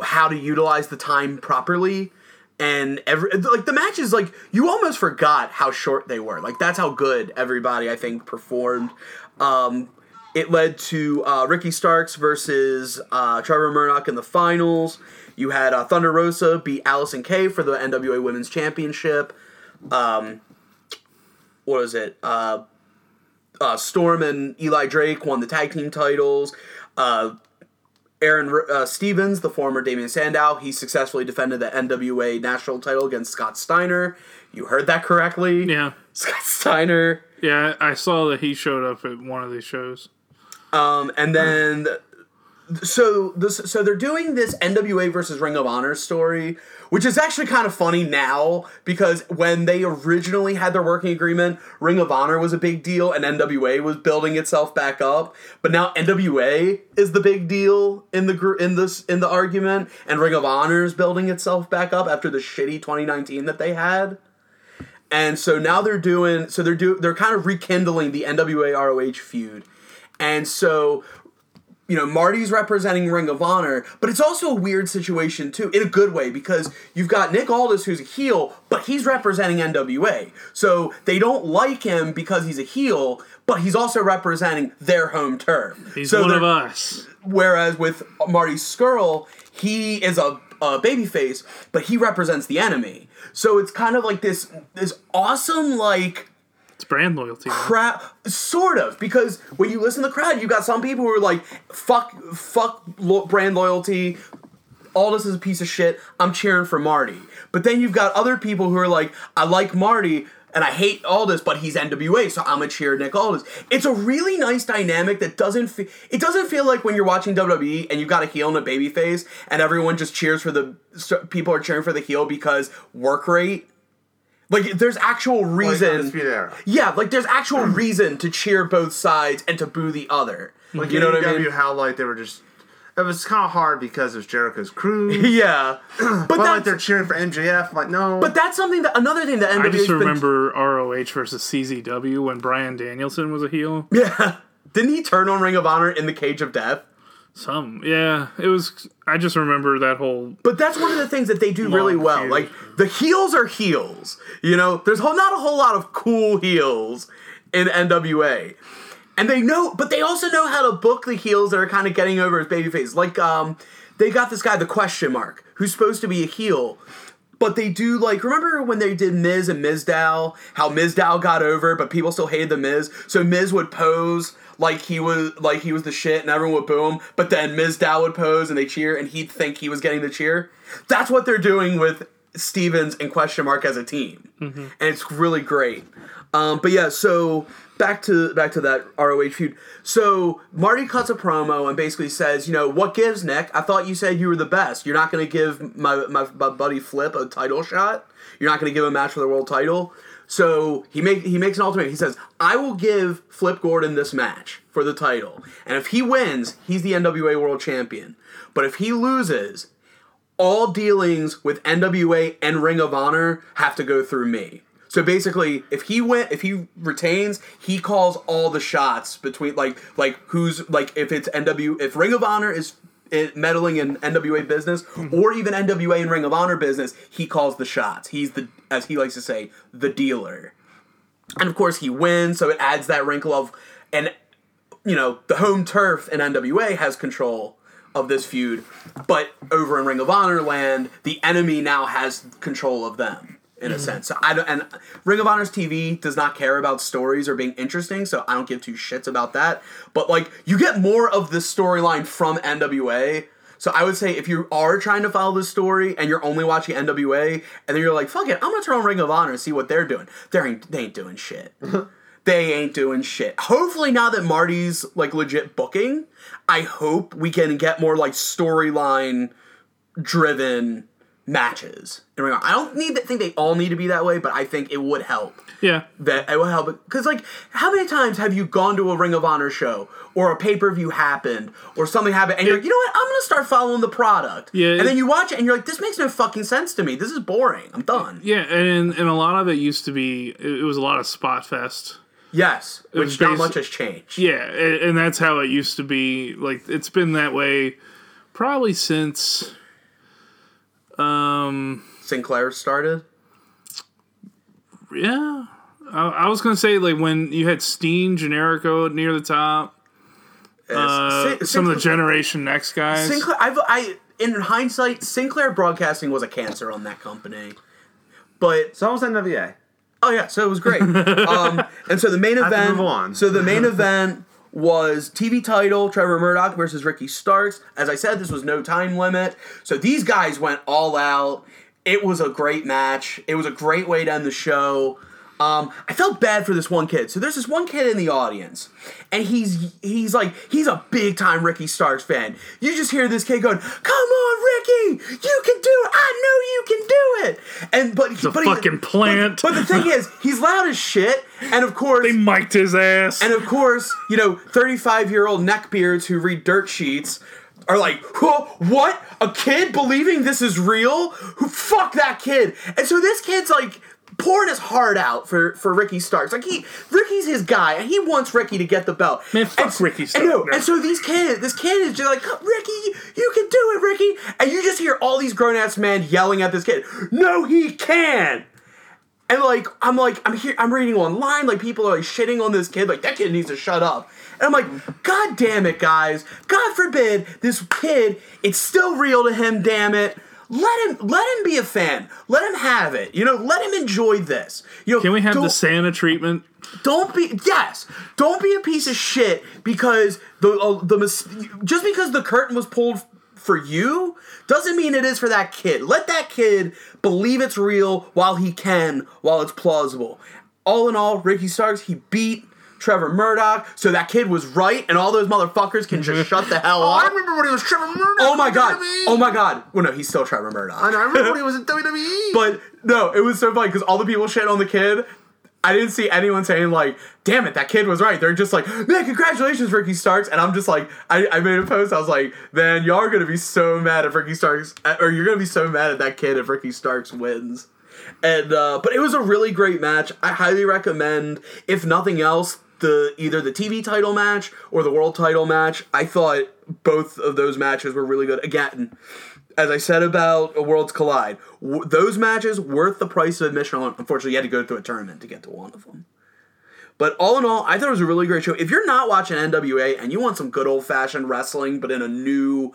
how to utilize the time properly and every like the matches like you almost forgot how short they were like that's how good everybody I think performed um it led to uh, Ricky Starks versus uh, Trevor Murdoch in the finals. You had uh, Thunder Rosa beat Allysin Kay for the NWA Women's Championship. Um, what was it? Uh, uh, Storm and Eli Drake won the tag team titles. Uh, Aron uh, Stevens, the former Damien Sandow, he successfully defended the NWA national title against Scott Steiner. You heard that correctly. Yeah. (laughs) Scott Steiner. Yeah, I saw that he showed up at one of these shows. Um, and then so this so they're doing this NWA versus Ring of Honor story, which is actually kind of funny now because when they originally had their working agreement, Ring of Honor was a big deal and NWA was building itself back up. But now NWA is the big deal in the gr- in this in the argument, and Ring of Honor is building itself back up after the shitty 2019 that they had. And so now they're doing so they're do they're kind of rekindling the NWA ROH feud. And so you know, Marty's representing Ring of Honor, but it's also a weird situation too, in a good way, because you've got Nick Aldis who's a heel, but he's representing NWA. So they don't like him because he's a heel, but he's also representing their home turf. He's so one of us. Whereas with Marty Scurll, he is a, a babyface, but he represents the enemy. So it's kind of like this this awesome like brand loyalty. crowd sort of because when you listen to the crowd you got some people who are like fuck fuck lo- brand loyalty All this is a piece of shit i'm cheering for marty but then you've got other people who are like i like marty and I hate Aldis, but he's NWA, so I'm a cheer Nick Aldis. It's a really nice dynamic that doesn't fe- it doesn't feel like when you're watching WWE and you've got a heel and a baby face, and everyone just cheers for the people are cheering for the heel because work rate. Like there's actual reason. Undisputed Era. Yeah, like there's actual (clears throat) reason to cheer both sides and to boo the other. Like you know what I mean? how like they were just. It was kind of hard because it was Jericho's crew. (laughs) Yeah, (clears throat) but but like they're cheering for MJF. Like no, but that's something that another thing that NWA I just has been- remember ROH versus CZW when Bryan Danielson was a heel. yeah, (laughs) didn't he turn on Ring of Honor in the Cage of Death? Some, yeah, it was. I just remember that whole. But that's one of the things that they do really well. feud. Like the heels are heels. You know, there's whole, not a whole lot of cool heels in NWA. And they know, but they also know how to book the heels that are kind of getting over as babyface. Like, um, they got this guy, the question mark, who's supposed to be a heel. But they do like remember when they did Miz and Mizdow, how Mizdow got over, but people still hated the Miz. So Miz would pose like he was like he was the shit, and everyone would boo him. But then Mizdow would pose and they cheer, and he'd think he was getting the cheer. That's what they're doing with Stevens and Question Mark as a team, and it's really great. Um, but yeah, so back to back to that ROH feud. So Marty cuts a promo and basically says, you know, what gives, Nick? I thought you said you were the best. You're not going to give my, my my buddy Flip a title shot. You're not going to give him a match for the world title. So he make he makes an ultimatum. He says, I will give Flip Gordon this match for the title, and if he wins, he's the NWA World Champion. But if he loses, all dealings with NWA and Ring of Honor have to go through me. So basically, if he went, if he retains, he calls all the shots between like like who's like if it's NW if Ring of Honor is it meddling in NWA business hmm. or even NWA and Ring of Honor business, he calls the shots. He's the as he likes to say the dealer. And of course, he wins, so it adds that wrinkle of and you know the home turf in NWA has control of this feud, but over in Ring of Honor land, the enemy now has control of them in a mm-hmm. sense. So I don't, and Ring of Honor's TV does not care about stories or being interesting, so I don't give two shits about that. But like, you get more of the storyline from NWA. So I would say if you are trying to follow this story and you're only watching NWA, and then you're like, "Fuck it, I'm gonna turn on Ring of Honor and see what they're doing." They ain't, they ain't doing shit. (laughs) they ain't doing shit. Hopefully, now that Marty's like legit booking, I hope we can get more like storyline driven matches. in Ring of Honor. I don't need to think they all need to be that way, but I think it would help. Yeah, That it would help because like how many times have you gone to a Ring of Honor show or a pay per view happened or something happened and you're like you know what I'm gonna start following the product Yeah, and then you watch it and you're like this makes no fucking sense to me this is boring I'm done yeah, and and a lot of it used to be. It, it was a lot of spot fest. yes which not much has changed Yeah, and, and that's how it used to be. Like it's been that way probably since. Um. Sinclair started Yeah. I, I was gonna say like when you had Steen, Generico near the top, uh, Sin- some of the Generation Next guys. Sinclair I've, I in hindsight Sinclair Broadcasting was a cancer on that company but so I was NWA. Oh yeah, so it was great. (laughs) um, and so the main have to event. move on. So the main (laughs) event was TV title Trevor Murdoch versus Ricky Starks. As I said, this was no time limit. So these guys went all out. It was a great match. It was a great way to end the show. Um, I felt bad for this one kid. So there's this one kid in the audience, and he's he's like he's a big time Ricky Starks fan. You just hear this kid going, "Come on, Ricky, you can do it! I know you can do it!" And but he's a fucking plant. But, but the thing is, he's loud as shit, and of course They mic'd his ass. and of course, you know, 35 year old neckbeards who read dirt sheets are like, what? A kid believing this is real? Who fuck that kid? And so this kid's like pouring his heart out for, for Ricky Starks. Like he Ricky's his guy and he wants Ricky to get the belt. Man, fuck and, Ricky and, Starks. no, and so these kids, this kid is just like, Ricky, you, you can do it, Ricky. And you just hear all these grown ass men yelling at this kid, No, he can. And like I'm like I'm here I'm reading online like people are like shitting on this kid like that kid needs to shut up. And I'm like god damn it guys. God forbid this kid it's still real to him damn it. Let him let him be a fan. Let him have it. You know, let him enjoy this. You know, Can we have the Santa treatment? don't be yes don't be a piece of shit because the uh, the mis- just because the curtain was pulled for you doesn't mean it is for that kid let that kid believe it's real while he can while it's plausible all in all ricky starks he beat trevor murdoch so that kid was right and all those motherfuckers can just shut the hell Oh, I remember when he was Trevor Murdoch. oh my god WWE. oh my god well no he's still trevor murdoch I know. I remember when he was in (laughs) WWE. but no, it was so funny because all the people shit on the kid. I didn't see anyone saying like, "Damn it, that kid was right." They're just like, "Man, congratulations, Ricky Starks!" And I'm just like, I, I made a post. I was like, "Man, y'all are gonna be so mad if Ricky Starks, or you're gonna be so mad at that kid if Ricky Starks wins." And uh, but it was a really great match. I highly recommend, if nothing else, the either the TV title match or the world title match. I thought both of those matches were really good. Again, as I said about Worlds Collide, w- those matches worth the price of admission. Unfortunately, you had to go through a tournament to get to one of them. But all in all, I thought it was a really great show. If you're not watching NWA and you want some good old fashioned wrestling, but in a new,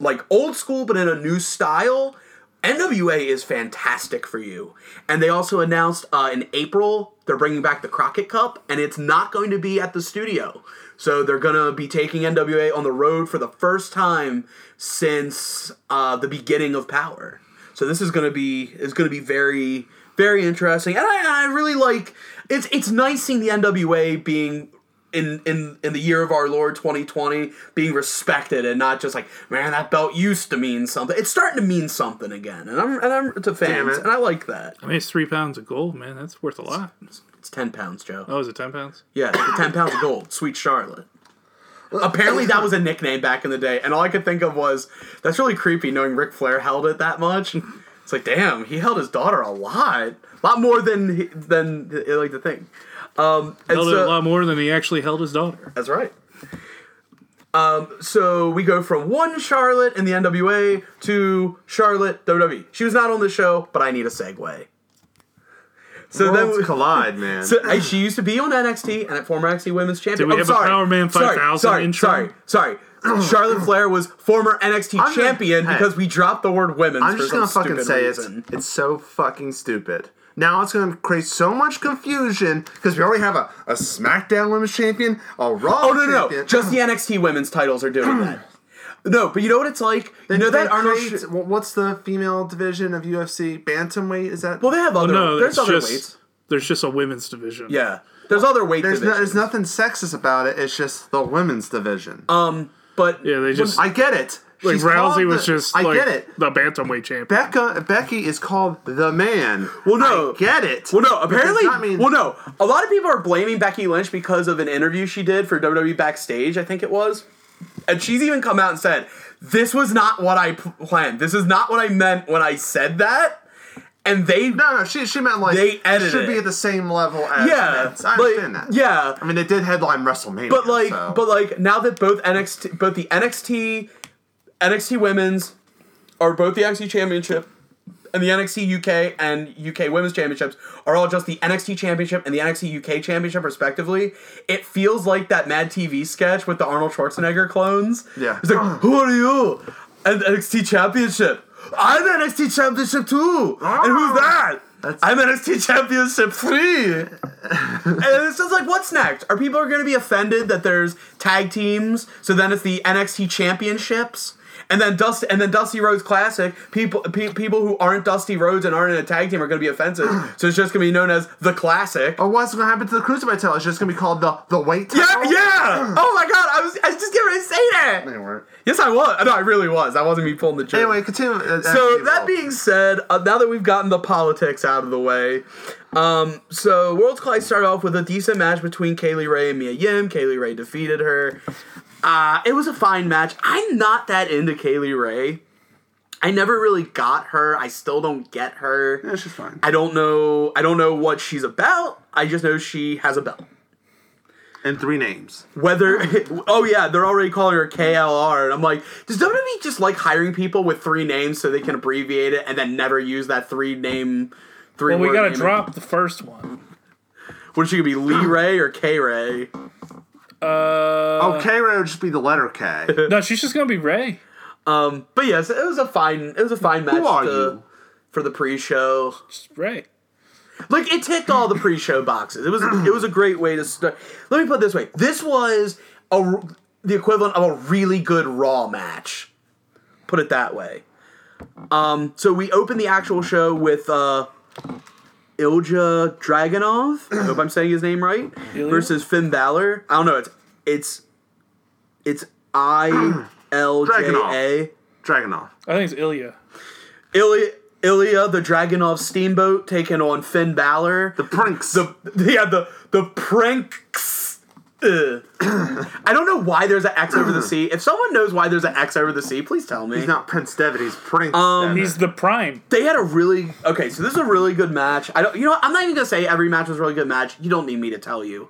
like old school, but in a new style, NWA is fantastic for you. And they also announced uh, in April they're bringing back the Crockett Cup, and it's not going to be at the studio. So they're going to be taking NWA on the road for the first time since uh, the beginning of Power. So this is going to be is going to be very very interesting, and I, I really like it's it's nice seeing the NWA being in in in the year of our Lord 2020 being respected and not just like man that belt used to mean something. It's starting to mean something again, and I'm and I'm to Damn fans, and I like that. I mean, it's three pounds of gold, man. That's worth a lot. It's ten pounds, Joe. Oh, is it ten pounds? Yeah, ten pounds of gold, Sweet Charlotte. Apparently that (laughs) was a nickname back in the day, and all I could think of was that's really creepy knowing Ric Flair held it that much. (laughs) It's like, damn, he held his daughter a lot, a lot more than than I like to think. Um, and Held it a lot more than he actually held his daughter. that's right. Um, so we go from one Charlotte in the NWA to Charlotte WWE. She was not on the show, but I need a segue. So Worlds then, collide, man. so I, she used to be on NXT and at former NXT Women's Champion. Did we oh, have a sorry, Power Man sorry, 5000 sorry, intro? Sorry, sorry. (clears throat) Charlotte Flair was former NXT I'm gonna- champion hey. because we dropped the word women's. I'm for just some gonna fucking say reason. it. It's so fucking stupid. Now it's gonna create so much confusion because we already have a, a SmackDown Women's Champion, a Raw Oh no, no, Champion. no! Just the NXT Women's titles are doing that. (clears throat) No, but you know what it's like. You know they that Arnold. create- Sch- wh- what's the female division of UFC? Bantamweight? Is that? well, they have other. No, there's other just weights. there's just a women's division. Yeah, there's other weight there's, no, there's nothing sexist about it. It's just the women's division. Um, but Yeah, they just I get it. Like She's Rousey was the- just I like get it. the bantamweight champion. Becca Becky is called the man. Well, no. I get it. Well, no. But Apparently, not mean- well, no. A lot of people are blaming Becky Lynch because of an interview she did for WWE backstage. I think it was, and she's even come out and said, "This was not what I planned. This is not what I meant when I said that." And they, No, no, she she meant like They it edited should be at the same level as yeah, men's. I like, understand that. yeah. I mean, it did headline WrestleMania. But like, so. but like, now that both NXT, both the NXT, NXT Women's, are both the NXT Championship, and the NXT UK and UK Women's Championships are all just the NXT Championship and the NXT UK Championship respectively. It feels like that Mad TV sketch with the Arnold Schwarzenegger clones. Yeah. it's like, who are you? And NXT Championship. I'm NXT Championship too. And who's that? That's I'm NXT Championship three, (laughs) and it's just like, what's next? Are people are going to be offended that there's tag teams? So then it's the NXT Championships, and then Dusty and then Dusty Rhodes Classic. People pe- people who aren't Dusty Rhodes and aren't in a tag team are going to be offensive. (clears throat) so it's just going to be known as the Classic. or what's going to happen to the cruiserweight title? It's just going to be called the the weight title. yeah. yeah. (clears throat) Oh my god, I was I was just getting ready to say that. They weren't. Yes, I was. No, I really was. That wasn't me pulling the joke. Anyway, continue. uh, So that being said, uh, now that we've gotten the politics out of the way, um, so Worlds Collide started off with a decent match between Kay Lee Ray and Mia Yim. Kay Lee Ray defeated her. Uh, it was a fine match. I'm not that into Kay Lee Ray. I never really got her. I still don't get her. yeah, she's fine. I don't know. I don't know what she's about. I just know she has a belt. And three names. Whether (laughs) oh yeah, they're already calling her KLR, and I'm like, does WWE just like hiring people with three names so they can abbreviate it and then never use that three name? Three. Well, we gotta name? drop the first one. What is she gonna be, Lee Ray or K Ray? Uh, Oh, K Ray would just be the letter K. (laughs) no, she's just gonna be Ray. Um, but yes, it was a fine. It was a fine match. Who are to- you? for the pre-show? Just Ray. Like it ticked all the pre-show (clears throat) boxes. It was it was a great way to start. Let me put it this way: this was a the equivalent of a really good Raw match. Put it that way. Um, so we opened the actual show with uh, Ilja Dragunov. I hope I'm saying his name right. (clears throat) Ilya? Versus Finn Balor. I don't know. It's it's it's I L J A. Dragunov. I think it's Ilya. Ilya Ilya the Dragunov Steamboat taking on Finn Balor. The Prinks. the yeah the the pranks. Ugh. (clears throat) I don't know why there's an X over the C. If someone knows why there's an X over the C, please tell me. he's not Prince Devitt, he's Prince Um, Devitt. He's the prime. they had a really okay. So this is a really good match. I don't. You know, what? I'm not even gonna say every match was a really good match. You don't need me to tell you.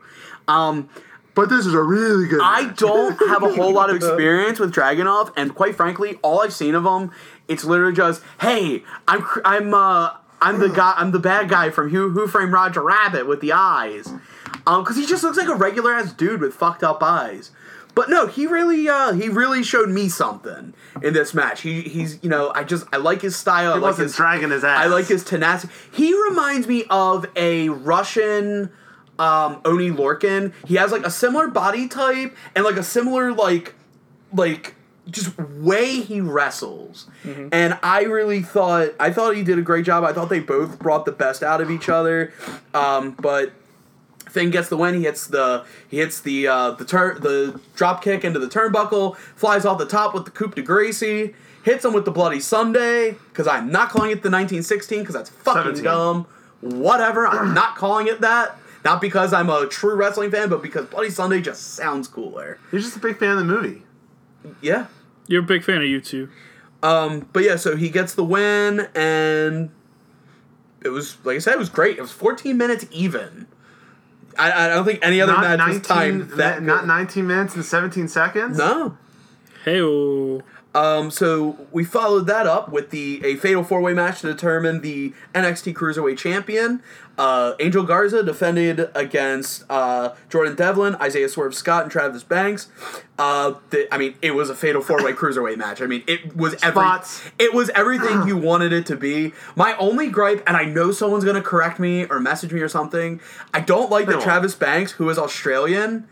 Um, But this is a really good I match. don't have a whole lot of (laughs) experience with Dragunov, and quite frankly, all I've seen of him, it's literally just, hey, I'm I'm uh I'm the guy I'm the bad guy from Who Who Framed Roger Rabbit with the eyes, um, because he just looks like a regular ass dude with fucked up eyes. But no, he really uh he really showed me something in this match. He he's you know I just I like his style. I He like wasn't his dragging his ass. I like his tenacity. He reminds me of a Russian um, Oney Lorcan. He has like a similar body type and like a similar like like just way he wrestles. And I really thought I thought he did a great job. I thought they both brought the best out of each other. Um, but Finn gets the win. He hits the he hits the uh, the turn the drop kick into the turnbuckle. Flies off the top with the coup de Gracie. Hits him with the bloody Sunday because I'm not calling it the 1916 because that's fucking 17. dumb. Whatever. I'm (clears throat) not calling it that. Not because I'm a true wrestling fan, but because Bloody Sunday just sounds cooler. He's just a big fan of the movie. Yeah. You're a big fan of U2. Um, but yeah, so he gets the win, and it was like I said, it was great. It was 14 minutes even. I, I don't think any other Not match 19, was timed that not good. 19 minutes and 17 seconds? No. Hey, Um, so we followed that up with the a fatal four way match to determine the NXT Cruiserweight Champion. Uh, Angel Garza defended against uh, Jordan Devlin, Isaiah Swerve Scott, and Travis Banks. Uh, the, I mean, it was a fatal four way cruiserweight match. I mean, it was every, Spots. it was everything you wanted it to be. My only gripe, and I know someone's gonna correct me or message me or something. I don't like They that. Travis Banks, who is Australian,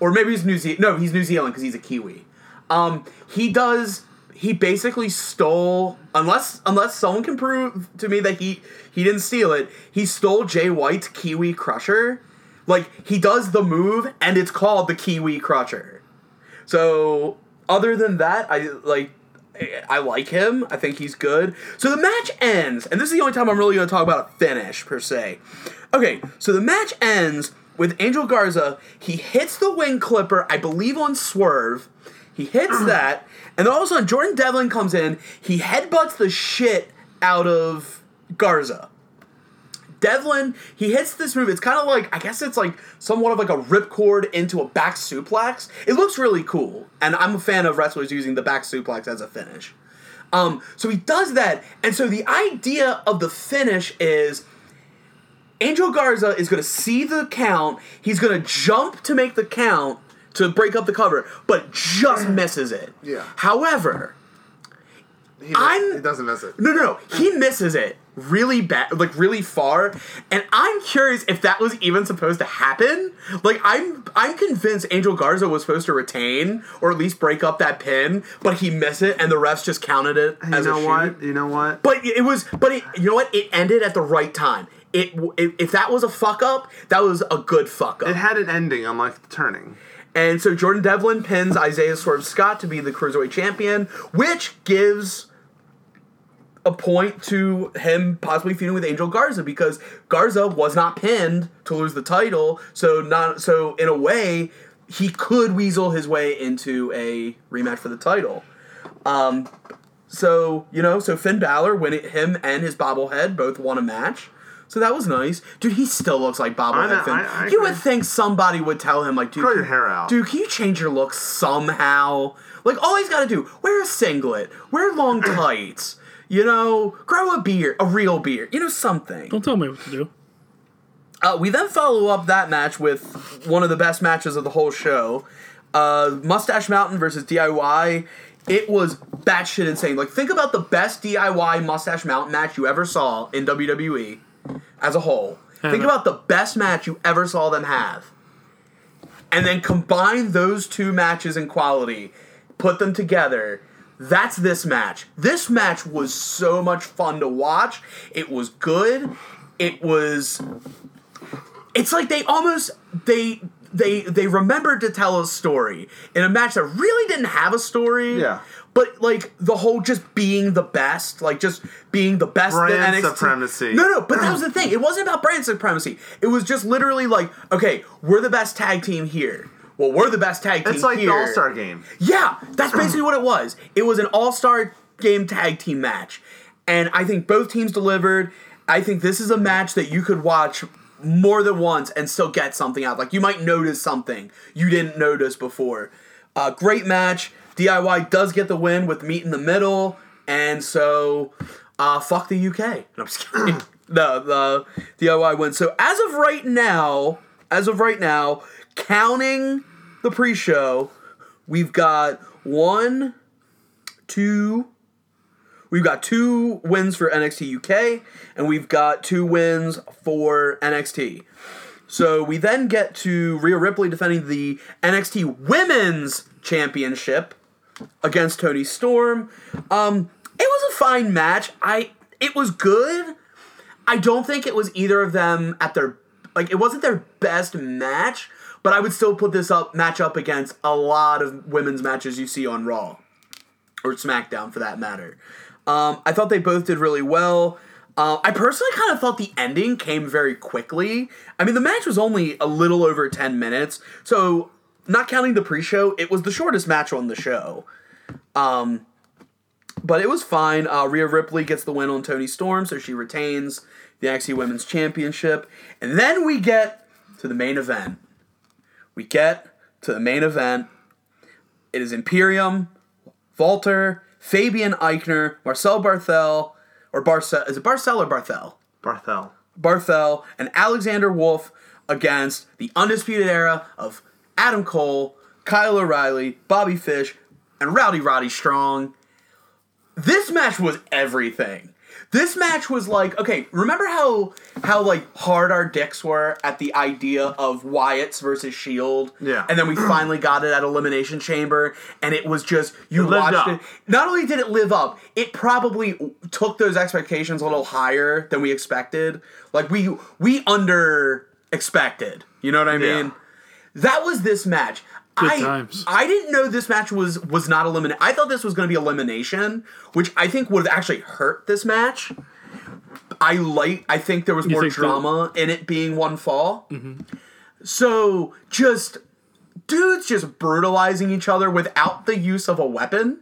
or maybe he's New Zealand. No, he's New Zealand because he's a Kiwi. Um, he does. He basically stole, unless unless someone can prove to me that he he didn't steal it. He stole Jay White's Kiwi Crusher. Like he does the move, and it's called the Kiwi Crusher. So other than that, I like. I like him. I think he's good. So the match ends, and this is the only time I'm really going to talk about a finish per se. Okay, so the match ends with Angel Garza. He hits the wing clipper, I believe, on Swerve. He hits that, and then all of a sudden Jordan Devlin comes in. He headbutts the shit out of Garza. Devlin, he hits this move. It's kind of like I guess it's like somewhat of like a ripcord into a back suplex. It looks really cool, and I'm a fan of wrestlers using the back suplex as a finish. Um, so he does that, and so the idea of the finish is Angel Garza is going to see the count. He's going to jump to make the count to break up the cover, but just misses it. Yeah. However, he, I'm- he doesn't miss it. No, no, no. He misses it really bad, like really far. And I'm curious if that was even supposed to happen. Like, I'm I'm convinced Angel Garza was supposed to retain or at least break up that pin, but he missed it, and the refs just counted it You as a know shoot. what? You know what? But it was, but it, you know what? It ended at the right time. It, if if that was a fuck up, that was a good fuck up. It had an ending, unlike the turning. And so Jordan Devlin pins Isaiah Swerve Scott to be the cruiserweight champion, which gives a point to him possibly feuding with Angel Garza because Garza was not pinned to lose the title. So not so in a way he could weasel his way into a rematch for the title. Um, so you know, so Finn Balor, when it, him and his bobblehead both won a match. So that was nice, dude. He still looks like bobblehead know, Finn. I- I you would agree. think somebody would tell him, like, dude, Grow your hair out. dude, can you change your look somehow? Like, all he's got to do, wear a singlet, wear long (clears throat) tights, you know, grow a beard, a real beard, you know, something. Don't tell me what to do. Uh, we then follow up that match with one of the best matches of the whole show uh, Mustache Mountain versus DIY. It was batshit insane. Like, think about the best DIY Mustache Mountain match you ever saw in WWE as a whole. Think about the best match you ever saw them have. And then combine those two matches in quality, put them together. That's this match. This match was so much fun to watch. It was good. It was it's like they almost they they they remembered to tell a story in a match that really didn't have a story. Yeah. But like the whole just being the best, like just being the best Brand NXT supremacy. No, no, but that was the thing. It wasn't about brand supremacy. It was just literally like, okay, we're the best tag team here. Well, we're the best tag team It's like here. the All Star game. Yeah, that's basically what it was. It was an all star game tag team match. And I think both teams delivered. I think this is a match that you could watch more than once and still get something out. Like you might notice something you didn't notice before. Uh, great match. DIY does get the win with meat in the middle. And so, uh, fuck the UK. No, I'm just kidding. (clears throat) the, the DIY wins. So as of right now, as of right now, counting the pre-show, we've got one, two. We've got two wins for NXT UK, and we've got two wins for NXT. So we then get to Rhea Ripley defending the NXT Women's Championship against Toni Storm. Um, it was a fine match. I it was good. I don't think it was either of them at their like it wasn't their best match, but I would still put this up match up against a lot of women's matches you see on Raw or SmackDown for that matter. Um, I thought they both did really well. Uh, I personally kind of thought the ending came very quickly. I mean, the match was only a little over 10 minutes, so not counting the pre show, it was the shortest match on the show. Um, but it was fine. Uh, Rhea Ripley gets the win on Toni Storm, so she retains the NXT Women's Championship. And then we get to the main event. We get to the main event. It is Imperium, Walter, Fabian Aichner, Marcel Barthel, or Barcel. Is it Barcel or Barthel? Barthel. Barthel and Alexander Wolf against the undisputed era of Adam Cole, Kyle O'Reilly, Bobby Fish, and Rowdy Roddy Strong. This match was everything. This match was like, okay, remember how how like hard our dicks were at the idea of Wyatt's versus Shield? Yeah. And then we (clears throat) finally got it at Elimination Chamber, and it was just you It watched up. it. Not only did it live up, it probably took those expectations a little higher than we expected. Like we we under expected. You know what I Yeah. That was this match. Good I, times. I didn't know this match was was not elimination. I thought this was going to be elimination, which I think would have actually hurt this match. I like. I think there was more think so? drama in it being one fall. So just dudes just brutalizing each other without the use of a weapon.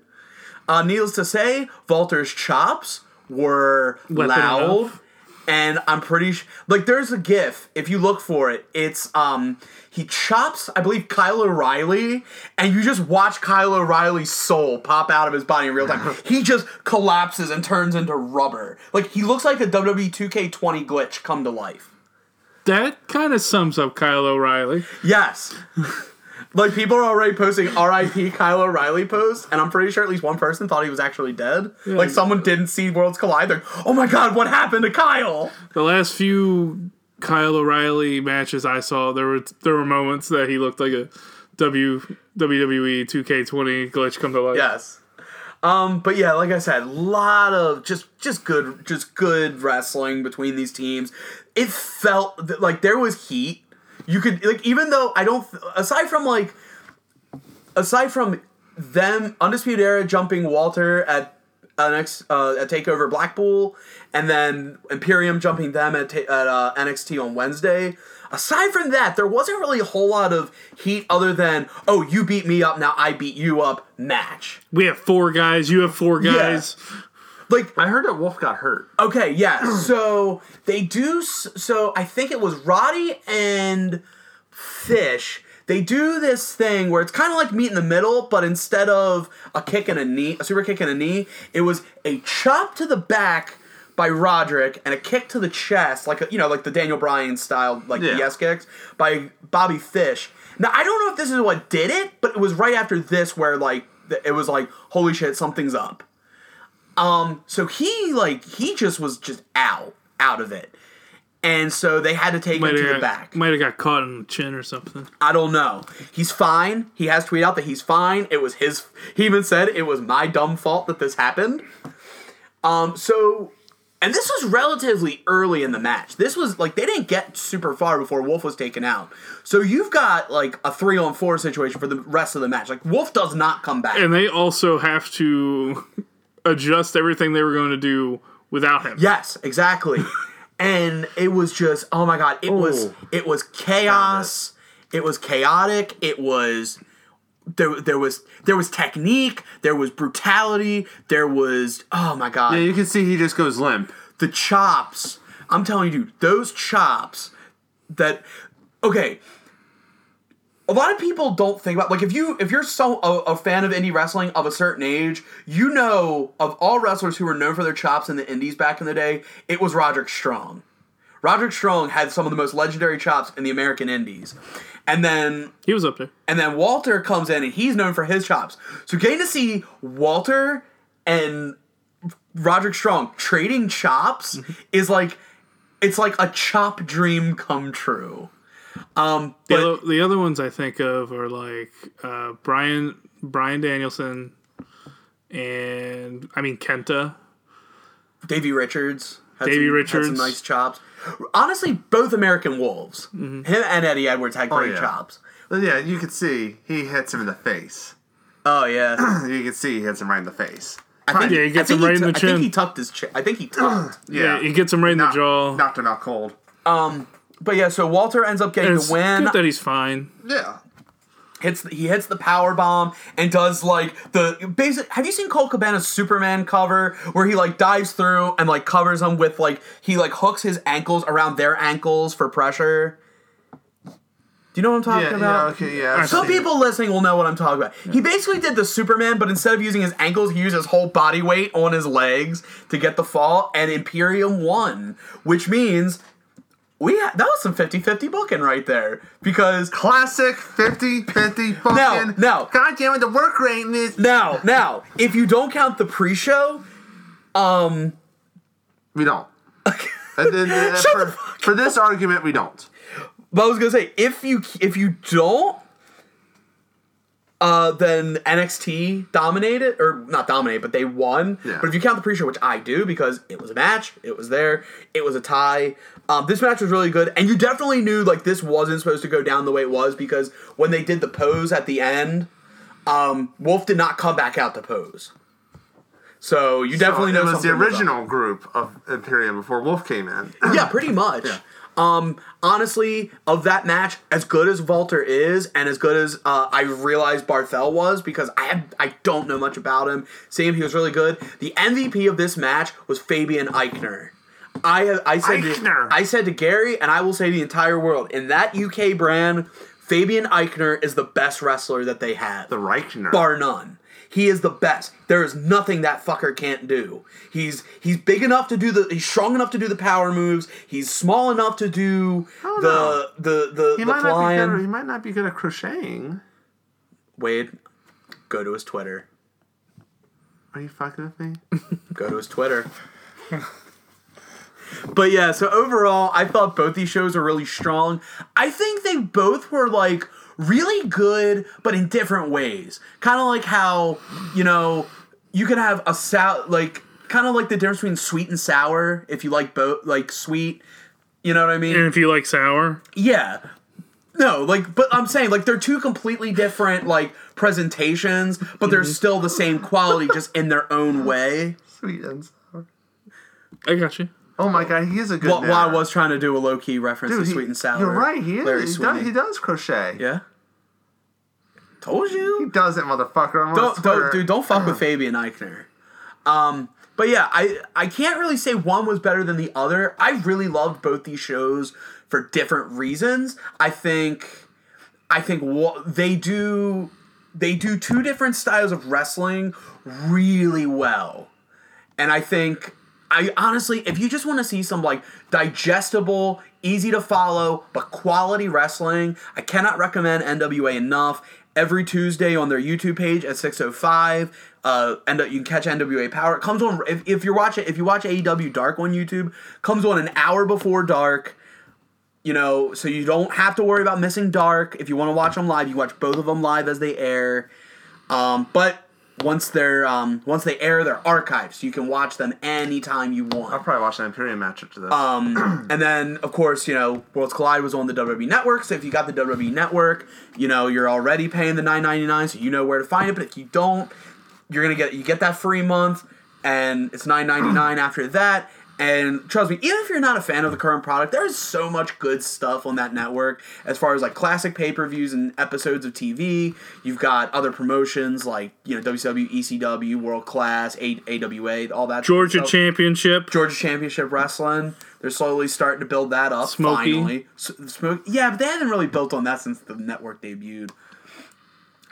Uh, needless to say, Walter's chops were Weapon loud. enough. And I'm pretty sh- like there's a gif if you look for it. It's um he chops I believe Kyle O'Reilly and you just watch Kyle O'Reilly's soul pop out of his body in real time. (laughs) he just collapses and turns into rubber. Like he looks like a WWE 2K20 glitch come to life. That kind of sums up Kyle O'Reilly. Yes. (laughs) Like people are already posting R.I.P. Kyle O'Reilly posts, and I'm pretty sure at least one person thought he was actually dead. Like someone didn't see Worlds Collide. They're, oh my god, what happened to Kyle? The last few Kyle O'Reilly matches I saw, there were there were moments that he looked like a W WWE 2K20 glitch come to life. Yes. Um, but yeah, like I said, a lot of just just good just good wrestling between these teams. It felt like there was heat. You could like even though I don't aside from like aside from them Undisputed Era jumping Walter at uh, next uh, at Takeover Blackpool, and then Imperium jumping them at, ta- at uh, NXT on Wednesday. Aside from that, there wasn't really a whole lot of heat other than oh you beat me up now I beat you up match. We have four guys. You have four guys. Like I heard that Wolf got hurt. Okay, yeah. (clears throat) So they do. So I think it was Roddy and Fish. They do this thing where it's kind of like meet in the middle, but instead of a kick and a knee, a super kick and a knee, it was a chop to the back by Roderick and a kick to the chest, like a, you know, like the Daniel Bryan style, like the Yeah. yes kicks by Bobby Fish. Now I don't know if this is what did it, but it was right after this where like it was like holy shit, something's up. Um, so he like he just was just out out of it, and so they had to take Might him to the back. might have got caught in the chin or something. I don't know. He's fine. He has tweeted out that he's fine. It was his. He even said it was my dumb fault that this happened. Um. So, and this was relatively early in the match. This was like they didn't get super far before Wolf was taken out. So you've got like a three on four situation for the rest of the match. Like Wolf does not come back. And they also have to adjust everything they were going to do without him. Yes, exactly. (laughs) and it was just oh my god, it was it was chaos. It was chaotic. It was there there was there was technique, there was brutality, there was oh my god. Yeah, you can see he just goes limp. the chops. I'm telling you, dude, those chops that okay. A lot of people don't think about like if you if you're so a, a fan of indie wrestling of a certain age, you know of all wrestlers who were known for their chops in the indies back in the day, it was Roderick Strong. Roderick Strong had some of the most legendary chops in the American indies. And then He was up there. and then Walter comes in and he's known for his chops. So getting to see Walter and Roderick Strong trading chops mm-hmm. is like it's like a chop dream come true. Um The, other, the other ones I think of are like uh, Brian Bryan Danielson and I mean Kenta. Davey Richards had Davey some, Richards. had some nice chops. Honestly, both American Wolves. Him and Eddie Edwards had great yeah. chops. But yeah, you could see he hits him in the face. Oh yeah. (clears throat) You can see he hits him right in the face. I think Yeah, he gets him right in tu- the I think he tucked his chin. I think he (clears throat) tucked. Yeah, he gets him right in the jaw. Knocked him out cold. But yeah, so Walter ends up getting it's the win. good that he's fine. Yeah. hits the, he hits the power bomb and does like the basic have you seen Colt Cabana's Superman cover where he like dives through and like covers them with like he like hooks his ankles around their ankles for pressure do you know what I'm talking Yeah, about? yeah, okay, yeah. I've Some seen it. people listening will know what I'm talking about. He basically did the Superman, but instead of using his ankles, he used his whole body weight on his legs to get the fall, and Imperium won, which means we ha- that was some 50-50 booking right there because Classic 50 50 fucking. No, no. God damn it, the work rate is. Now, now, if you don't count the pre-show, um, We don't. (laughs) And then, uh, for, for this argument, we don't. but I was gonna say if you if you don't, uh, then NXT dominated or not dominate, but they won. Yeah. But if you count the pre-show, which I do because it was a match, it was there, it was a tie. Um, this match was really good, and you definitely knew like this wasn't supposed to go down the way it was because when they did the pose at the end, um, Wolf did not come back out to pose. So you definitely So know it was the original group of Imperium before Wolf came in. (coughs) yeah, pretty much. Um, honestly, of that match, as good as Walter is, and as good as uh, I realized Barthel was, because I have, I don't know much about him. Seeing him, he was really good. The MVP of this match was Fabian Aichner. I I said Aichner. to, I said to Gary, and I will say to the entire world, in that UK brand, Fabian Aichner is the best wrestler that they have The Reichner. bar none. He is the best. There is nothing that fucker can't do. He's he's big enough to do the. He's strong enough to do the power moves. He's small enough to do Oh, the the the he, the might not be good, he might not be good at crocheting. Wade, go to his Twitter. Are you fucking with me? Go to his Twitter. (laughs) but yeah, so overall, I thought both these shows are really strong. I think they both were like really good, but in different ways. Kind of like how, you know, you can have a sour, like, kind of like the difference between sweet and sour if you like both, like sweet. You know what I mean? And if you like sour, Yeah. No, like, but I'm saying, like, they're two completely different, like, presentations, but they're mm-hmm. still the same quality, just in their own way. Sweet and sour. I got you. Oh my god, he is a good. Well, well, I was trying to do a low key reference Dude, to he- Sweet and Sour. You're right. He is. He does, he does crochet. Yeah. Told you. He does it, motherfucker. I'm Don't, don't, dude, don't fuck with (clears throat) Fabian Aichner. Um, but yeah, I I can't really say one was better than the other. I really loved both these shows for different reasons. I think, I think what they do, they do two different styles of wrestling really well, and I think. I honestly, if you just want to see some like digestible, easy to follow, but quality wrestling, I cannot recommend NWA enough. Every Tuesday on their YouTube page at 605, uh, and you can catch NWA Power. It comes on if, if you're watching if you watch AEW Dark on YouTube, comes on an hour before dark. You know, so you don't have to worry about missing Dark. If you want to watch them live, you watch both of them live as they air. Um, but once they're um, once they air, their archives, you can watch them anytime you want. I'll probably watch an Imperium match after this. Um, (clears throat) and then, of course, you know, Worlds Collide was on the WWE Network. So if you got the WWE Network, you know you're already paying the nine ninety nine, so you know where to find it. But if you don't, you're gonna get you get that free month, and it's nine ninety nine after that. And trust me, even if you're not a fan of the current product, there is so much good stuff on that network as far as like classic pay per views and episodes of TV. You've got other promotions like you know WCW, ECW, World Class, A- AWA, all that. Georgia stuff. Championship. Georgia Championship Wrestling. They're slowly starting to build that up. Smokey. Finally, S- Smoke. Yeah, but they haven't really built on that since the network debuted.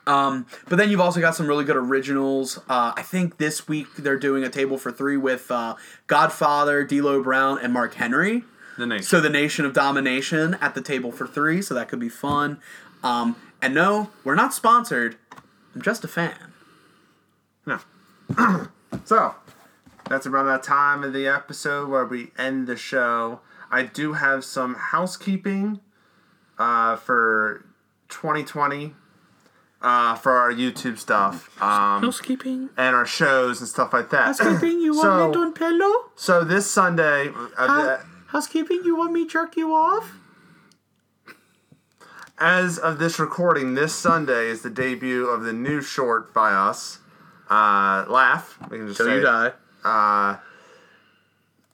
Um, but then you've also got some really good originals. Uh, I think this week they're doing a table for three with uh, Godfather, D'Lo Brown, and Mark Henry. the nation. So the Nation of Domination at the table for three. So that could be fun. Um, and no, we're not sponsored. I'm just a fan. No. (clears throat) so, that's around that time of the episode where we end the show. I do have some housekeeping uh, for 2020 uh, for our YouTube stuff um, Housekeeping. and our shows and stuff like that. Housekeeping, you (clears throat) So- want me to pillow? So this Sunday, uh, Housekeeping, you want me to jerk you off? as of this recording, this Sunday is the debut of the new short by us. Uh, Laugh. We can just Till you die. Uh,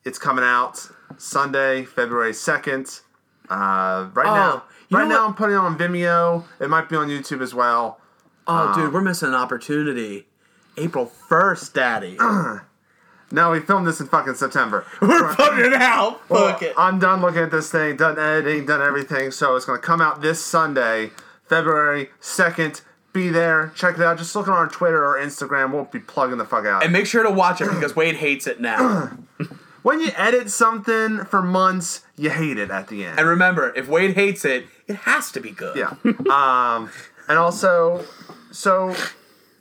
it's coming out Sunday, February second. Uh, right Oh, now, right now what- I'm putting it on Vimeo. It might be on YouTube as well. Oh, dude, we're missing an opportunity. April 1st, Daddy. (clears throat) No, we filmed this in fucking September. we're putting it out. Fuck it. I'm done looking at this thing, done editing, done everything. So it's gonna come out this Sunday, February second. Be there, check it out. Just look on our Twitter or Instagram. We'll be plugging the fuck out. And make sure to watch it because Wade hates it now. (clears throat) when you edit something for months, you hate it at the end. and remember, if Wade hates it, it has to be good. Yeah. um, and also, so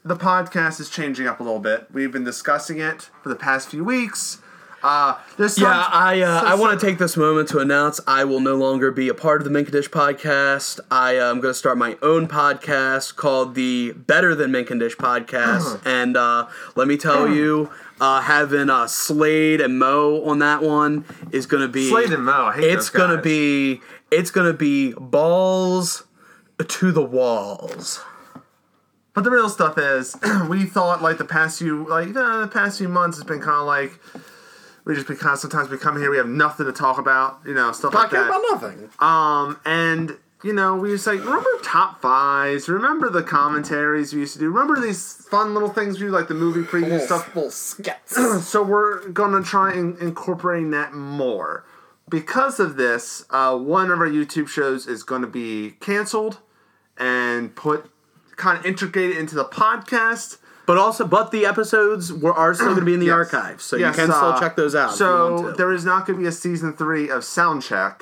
the podcast is changing up a little bit. We've been discussing it for the past few weeks. Uh, there's some, Yeah, I uh, I want to take this moment to announce I will no longer be a part of the Mink and Dish podcast. I am going to start my own podcast called the Better Than Mink and Dish podcast, and uh, let me tell you, uh, having uh, Slade and Mo on that one is going to be Slade and Mo, I hate it's gonna be it's gonna be balls to the walls. But the real stuff is, (clears throat) we thought like the past few like uh, the past few months has been kind of like we just of sometimes we come here we have nothing to talk about you know stuff like that. nothing. Um, and you know, we just like remember top fives. Remember the commentaries we used to do. Remember these fun little things we do, like the movie preview stuff. little skits. (clears throat) So we're gonna try and incorporating that more. Because of this, uh, one of our YouTube shows is going to be canceled and put kind of integrated into the podcast. But also, but the episodes were are still going to be in the Yes. archives, so Yes, you can still uh, check those out. So there is not going to be a season three of Soundcheck.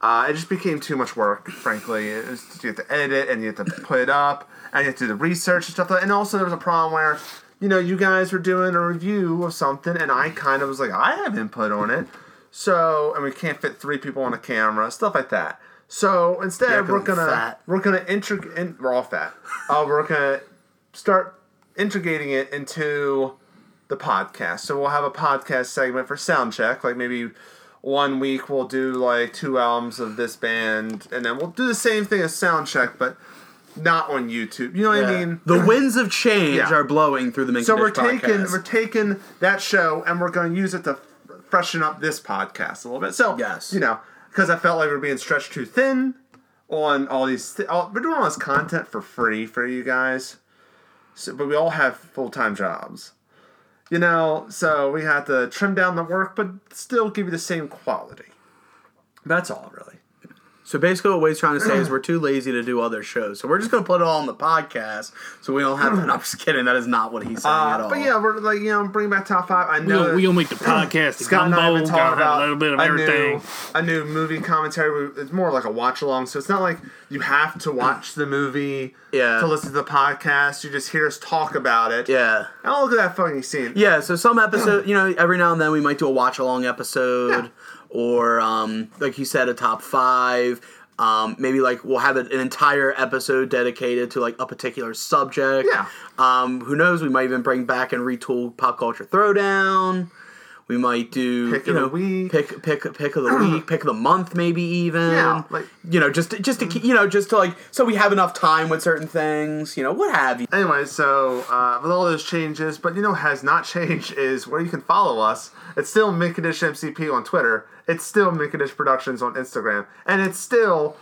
Uh, it just became too much work, frankly. It was, you have to edit it and you have to put it up and you have to do the research and stuff. Like, and also there was a problem where, you know, you guys were doing a review of something and I kind of was like, I have input on it. So, and we can't fit three people on a camera, stuff like that. So instead, Yeah, 'cause we're gonna fat. we're gonna integ- in, we're all fat. Uh, we're gonna start integrating it into the podcast. So we'll have a podcast segment for sound check. Like maybe one week we'll do like two albums of this band, and then we'll do the same thing as sound check, but not on YouTube. You know what I mean? the winds of change Yeah. are blowing through the Mink So we're Dish taking podcast. we're taking that show and we're going to use it to freshen up this podcast a little bit. So Yes. you know, because I felt like we are being stretched too thin on all these. Th- all, we're doing all this content for free for you guys, so, but we all have full time jobs. You know, so we have to trim down the work, but still give you the same quality. That's all, really. So basically, what Wade's trying to say is (clears throat) we're too lazy to do other shows, so we're just gonna put it all on the podcast, so we don't have. to... I'm just kidding. That is not what he's saying at Uh, all. but yeah, we're like you know, bring back top five. I know gonna, that- we gonna make the (clears throat) podcast the Scott and I have gumbo. been talking a about little bit of a everything. New, a new movie commentary. It's more like a watch along, so it's not like you have to watch the movie Yeah. to listen to the podcast. You just hear us talk about it. yeah. Oh, look at that fucking scene. Yeah, so some episode, you know, every now and then we might do a watch along episode, Yeah. Or um, like you said, a top five. Um, maybe like we'll have an entire episode dedicated to like a particular subject. Yeah. Um, who knows? We might even bring back and retool pop culture throwdown. We might do Pick you of the know, week. pick pick pick of the week, (clears throat) pick of the month, maybe even. Yeah, like- you know, just just to keep- you know, just to like so we have enough time with certain things. You know, what have you? Anyway, so uh, with all those changes, but you know, has not (laughs) changed is where you can follow us. It's still Minkadish MCP on Twitter. It's still Minkadish Productions on Instagram, and it's still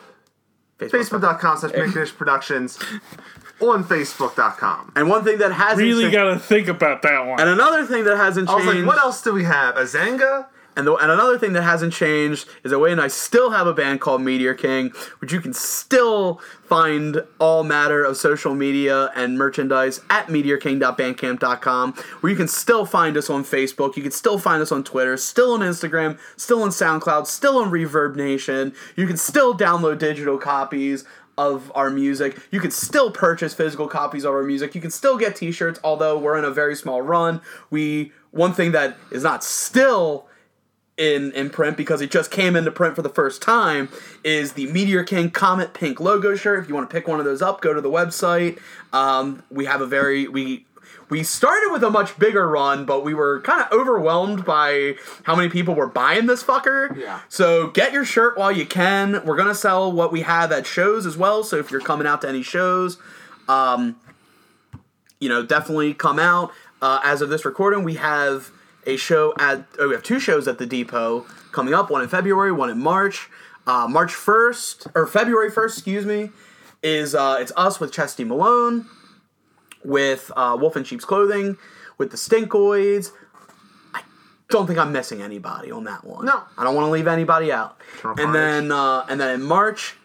Facebook.com slash Minkadish Productions (laughs) on Facebook.com. And one thing that hasn't Really changed- gotta think about that one. And another thing that hasn't I was changed. like, what else do we have? A Zanga? And, the, and another thing that hasn't changed is that Wade and I still have a band called Meteor King, which you can still find all matter of social media and merchandise at meteorking.bandcamp.com, where you can still find us on Facebook, you can still find us on Twitter, still on Instagram, still on SoundCloud, still on Reverb Nation. You can still download digital copies of our music. You can still purchase physical copies of our music. You can still get t-shirts, although we're in a very small run. We one thing that is not still in in print because it just came into print for the first time is the Meteor King Comet Pink logo shirt. If you want to pick one of those up, go to the website. Um, we have a very we we started with a much bigger run, but we were kind of overwhelmed by how many people were buying this fucker. Yeah. So get your shirt while you can. We're gonna sell what we have at shows as well. So if you're coming out to any shows, um, you know, definitely come out. Uh, as of this recording, we have a show at. Oh, we have two shows at the Depot coming up. One in February, one in March. Uh, March first or February first, excuse me, is uh, it's us with Chesty Malone, with uh, Wolf in Sheep's Clothing, with the Stinkoids. I don't think I'm missing anybody on that one. No. I don't want to leave anybody out. Eternal Carnage. then uh, and then in March,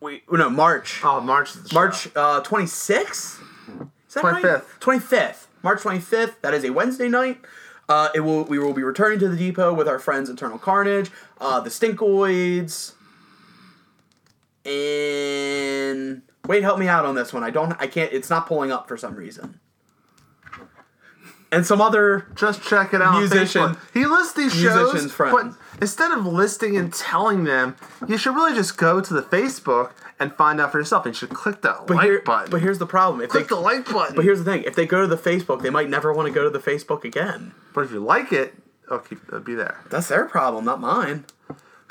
we no March. Oh, March. is the March show. uh, 26th? Is that 25th. Right? 25th. March 25th. That is a Wednesday night. Uh, it will. We will be returning to the depot with our friends Eternal Carnage, uh, the Stinkoids, and wait, help me out on this one. I don't. I can't. It's not pulling up for some reason. And some other. Just check it out. Musician- He lists these shows, musician's friend. but instead of listing and telling them, you should really just go to the Facebook and find out for yourself. And you should click that But like here, button. but here's the problem. If click they, the like button. but here's the thing. If they go to the Facebook, they might never want to go to the Facebook again. But if you like it, it'll keep it'll be there. That's their problem, not mine.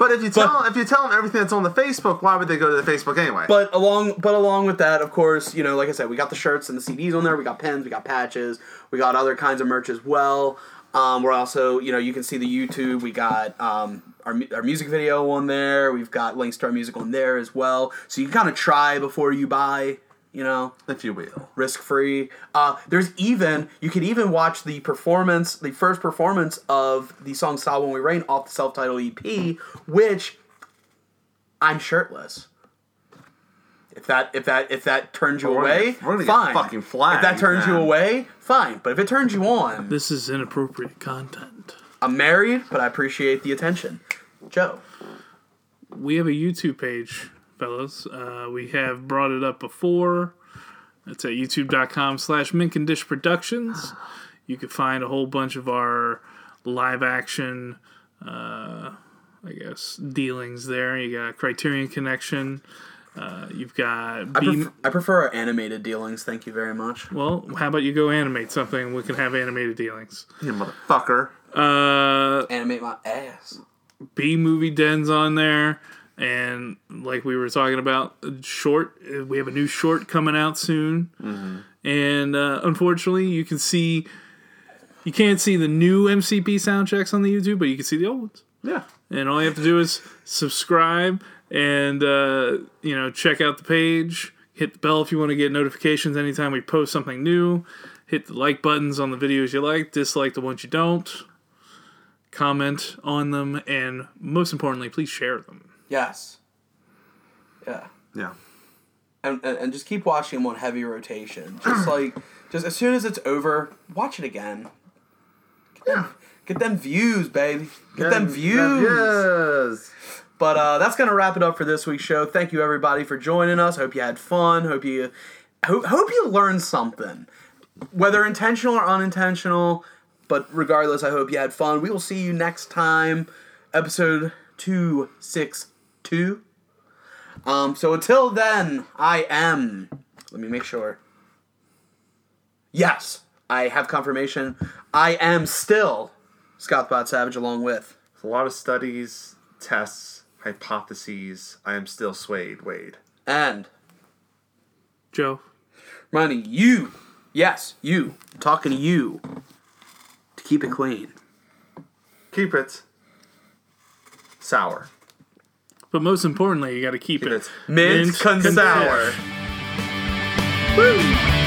But if you tell But- if you tell them everything that's on the Facebook, why would they go to the Facebook anyway? But along, but along with that, of course, you know, like I said, we got the shirts and the CDs on there. We got pens, we got patches, we got other kinds of merch as well. Um, we're also, you know, you can see the YouTube. We got um, our our music video on there. We've got links to our music on there as well. So you can kind of try before you buy. You know, if you will. risk free. Uh, there's even you can even watch the performance, the first performance of the song "Style When We Rain" off the self-titled EP, which I'm shirtless. If that if that if that turns you We're gonna away, get- we're gonna get fine. fucking flagged, if that turns you away, fine. But if it turns you on, This is inappropriate content. I'm married, but I appreciate the attention. Joe, we have a YouTube page, fellas. Uh, we have brought it up before. It's at youtube.com slash Mink and Dish Productions. You can find a whole bunch of our live action, uh, I guess, dealings there. You got Criterion Connection. Uh, you've got I, Beam. pref- I prefer our animated dealings. Thank you very much. well, how about you go animate something? We can have animated dealings. You motherfucker. Uh, Animate my ass. B movie dens on there, and like we were talking about, short. We have a new short coming out soon, and uh, unfortunately, you can see. You can't see the new MCP sound checks on the YouTube, but you can see the old ones. Yeah. And all you have to do is subscribe and uh, you know check out the page. Hit the bell if you want to get notifications anytime we post something new. Hit the like buttons on the videos you like, dislike the ones you don't. Comment on them, and most importantly, please share them. Yes. Yeah. Yeah. And, and, and just keep watching them on heavy rotation. Just (clears throat) like, just as soon as it's over, watch it again. Get them, get them views, baby. Get them views. Yes. But uh, that's gonna wrap it up for this week's show. Thank you everybody for joining us. Hope you had fun. Hope you hope, hope you learned something, whether intentional or unintentional. But regardless, I hope you had fun. We will see you next time, episode two six two. Um. So until then, I am. Let me make sure. Yes, I have confirmation. I am still Scott Spot Savage, along with. A lot of studies, tests, hypotheses. I am still swayed, Wade. And Joe, reminding you, yes, you, I'm talking to you, to keep it clean. Keep it sour. But most importantly, you got to keep, it Mint, Mint sour. Woo!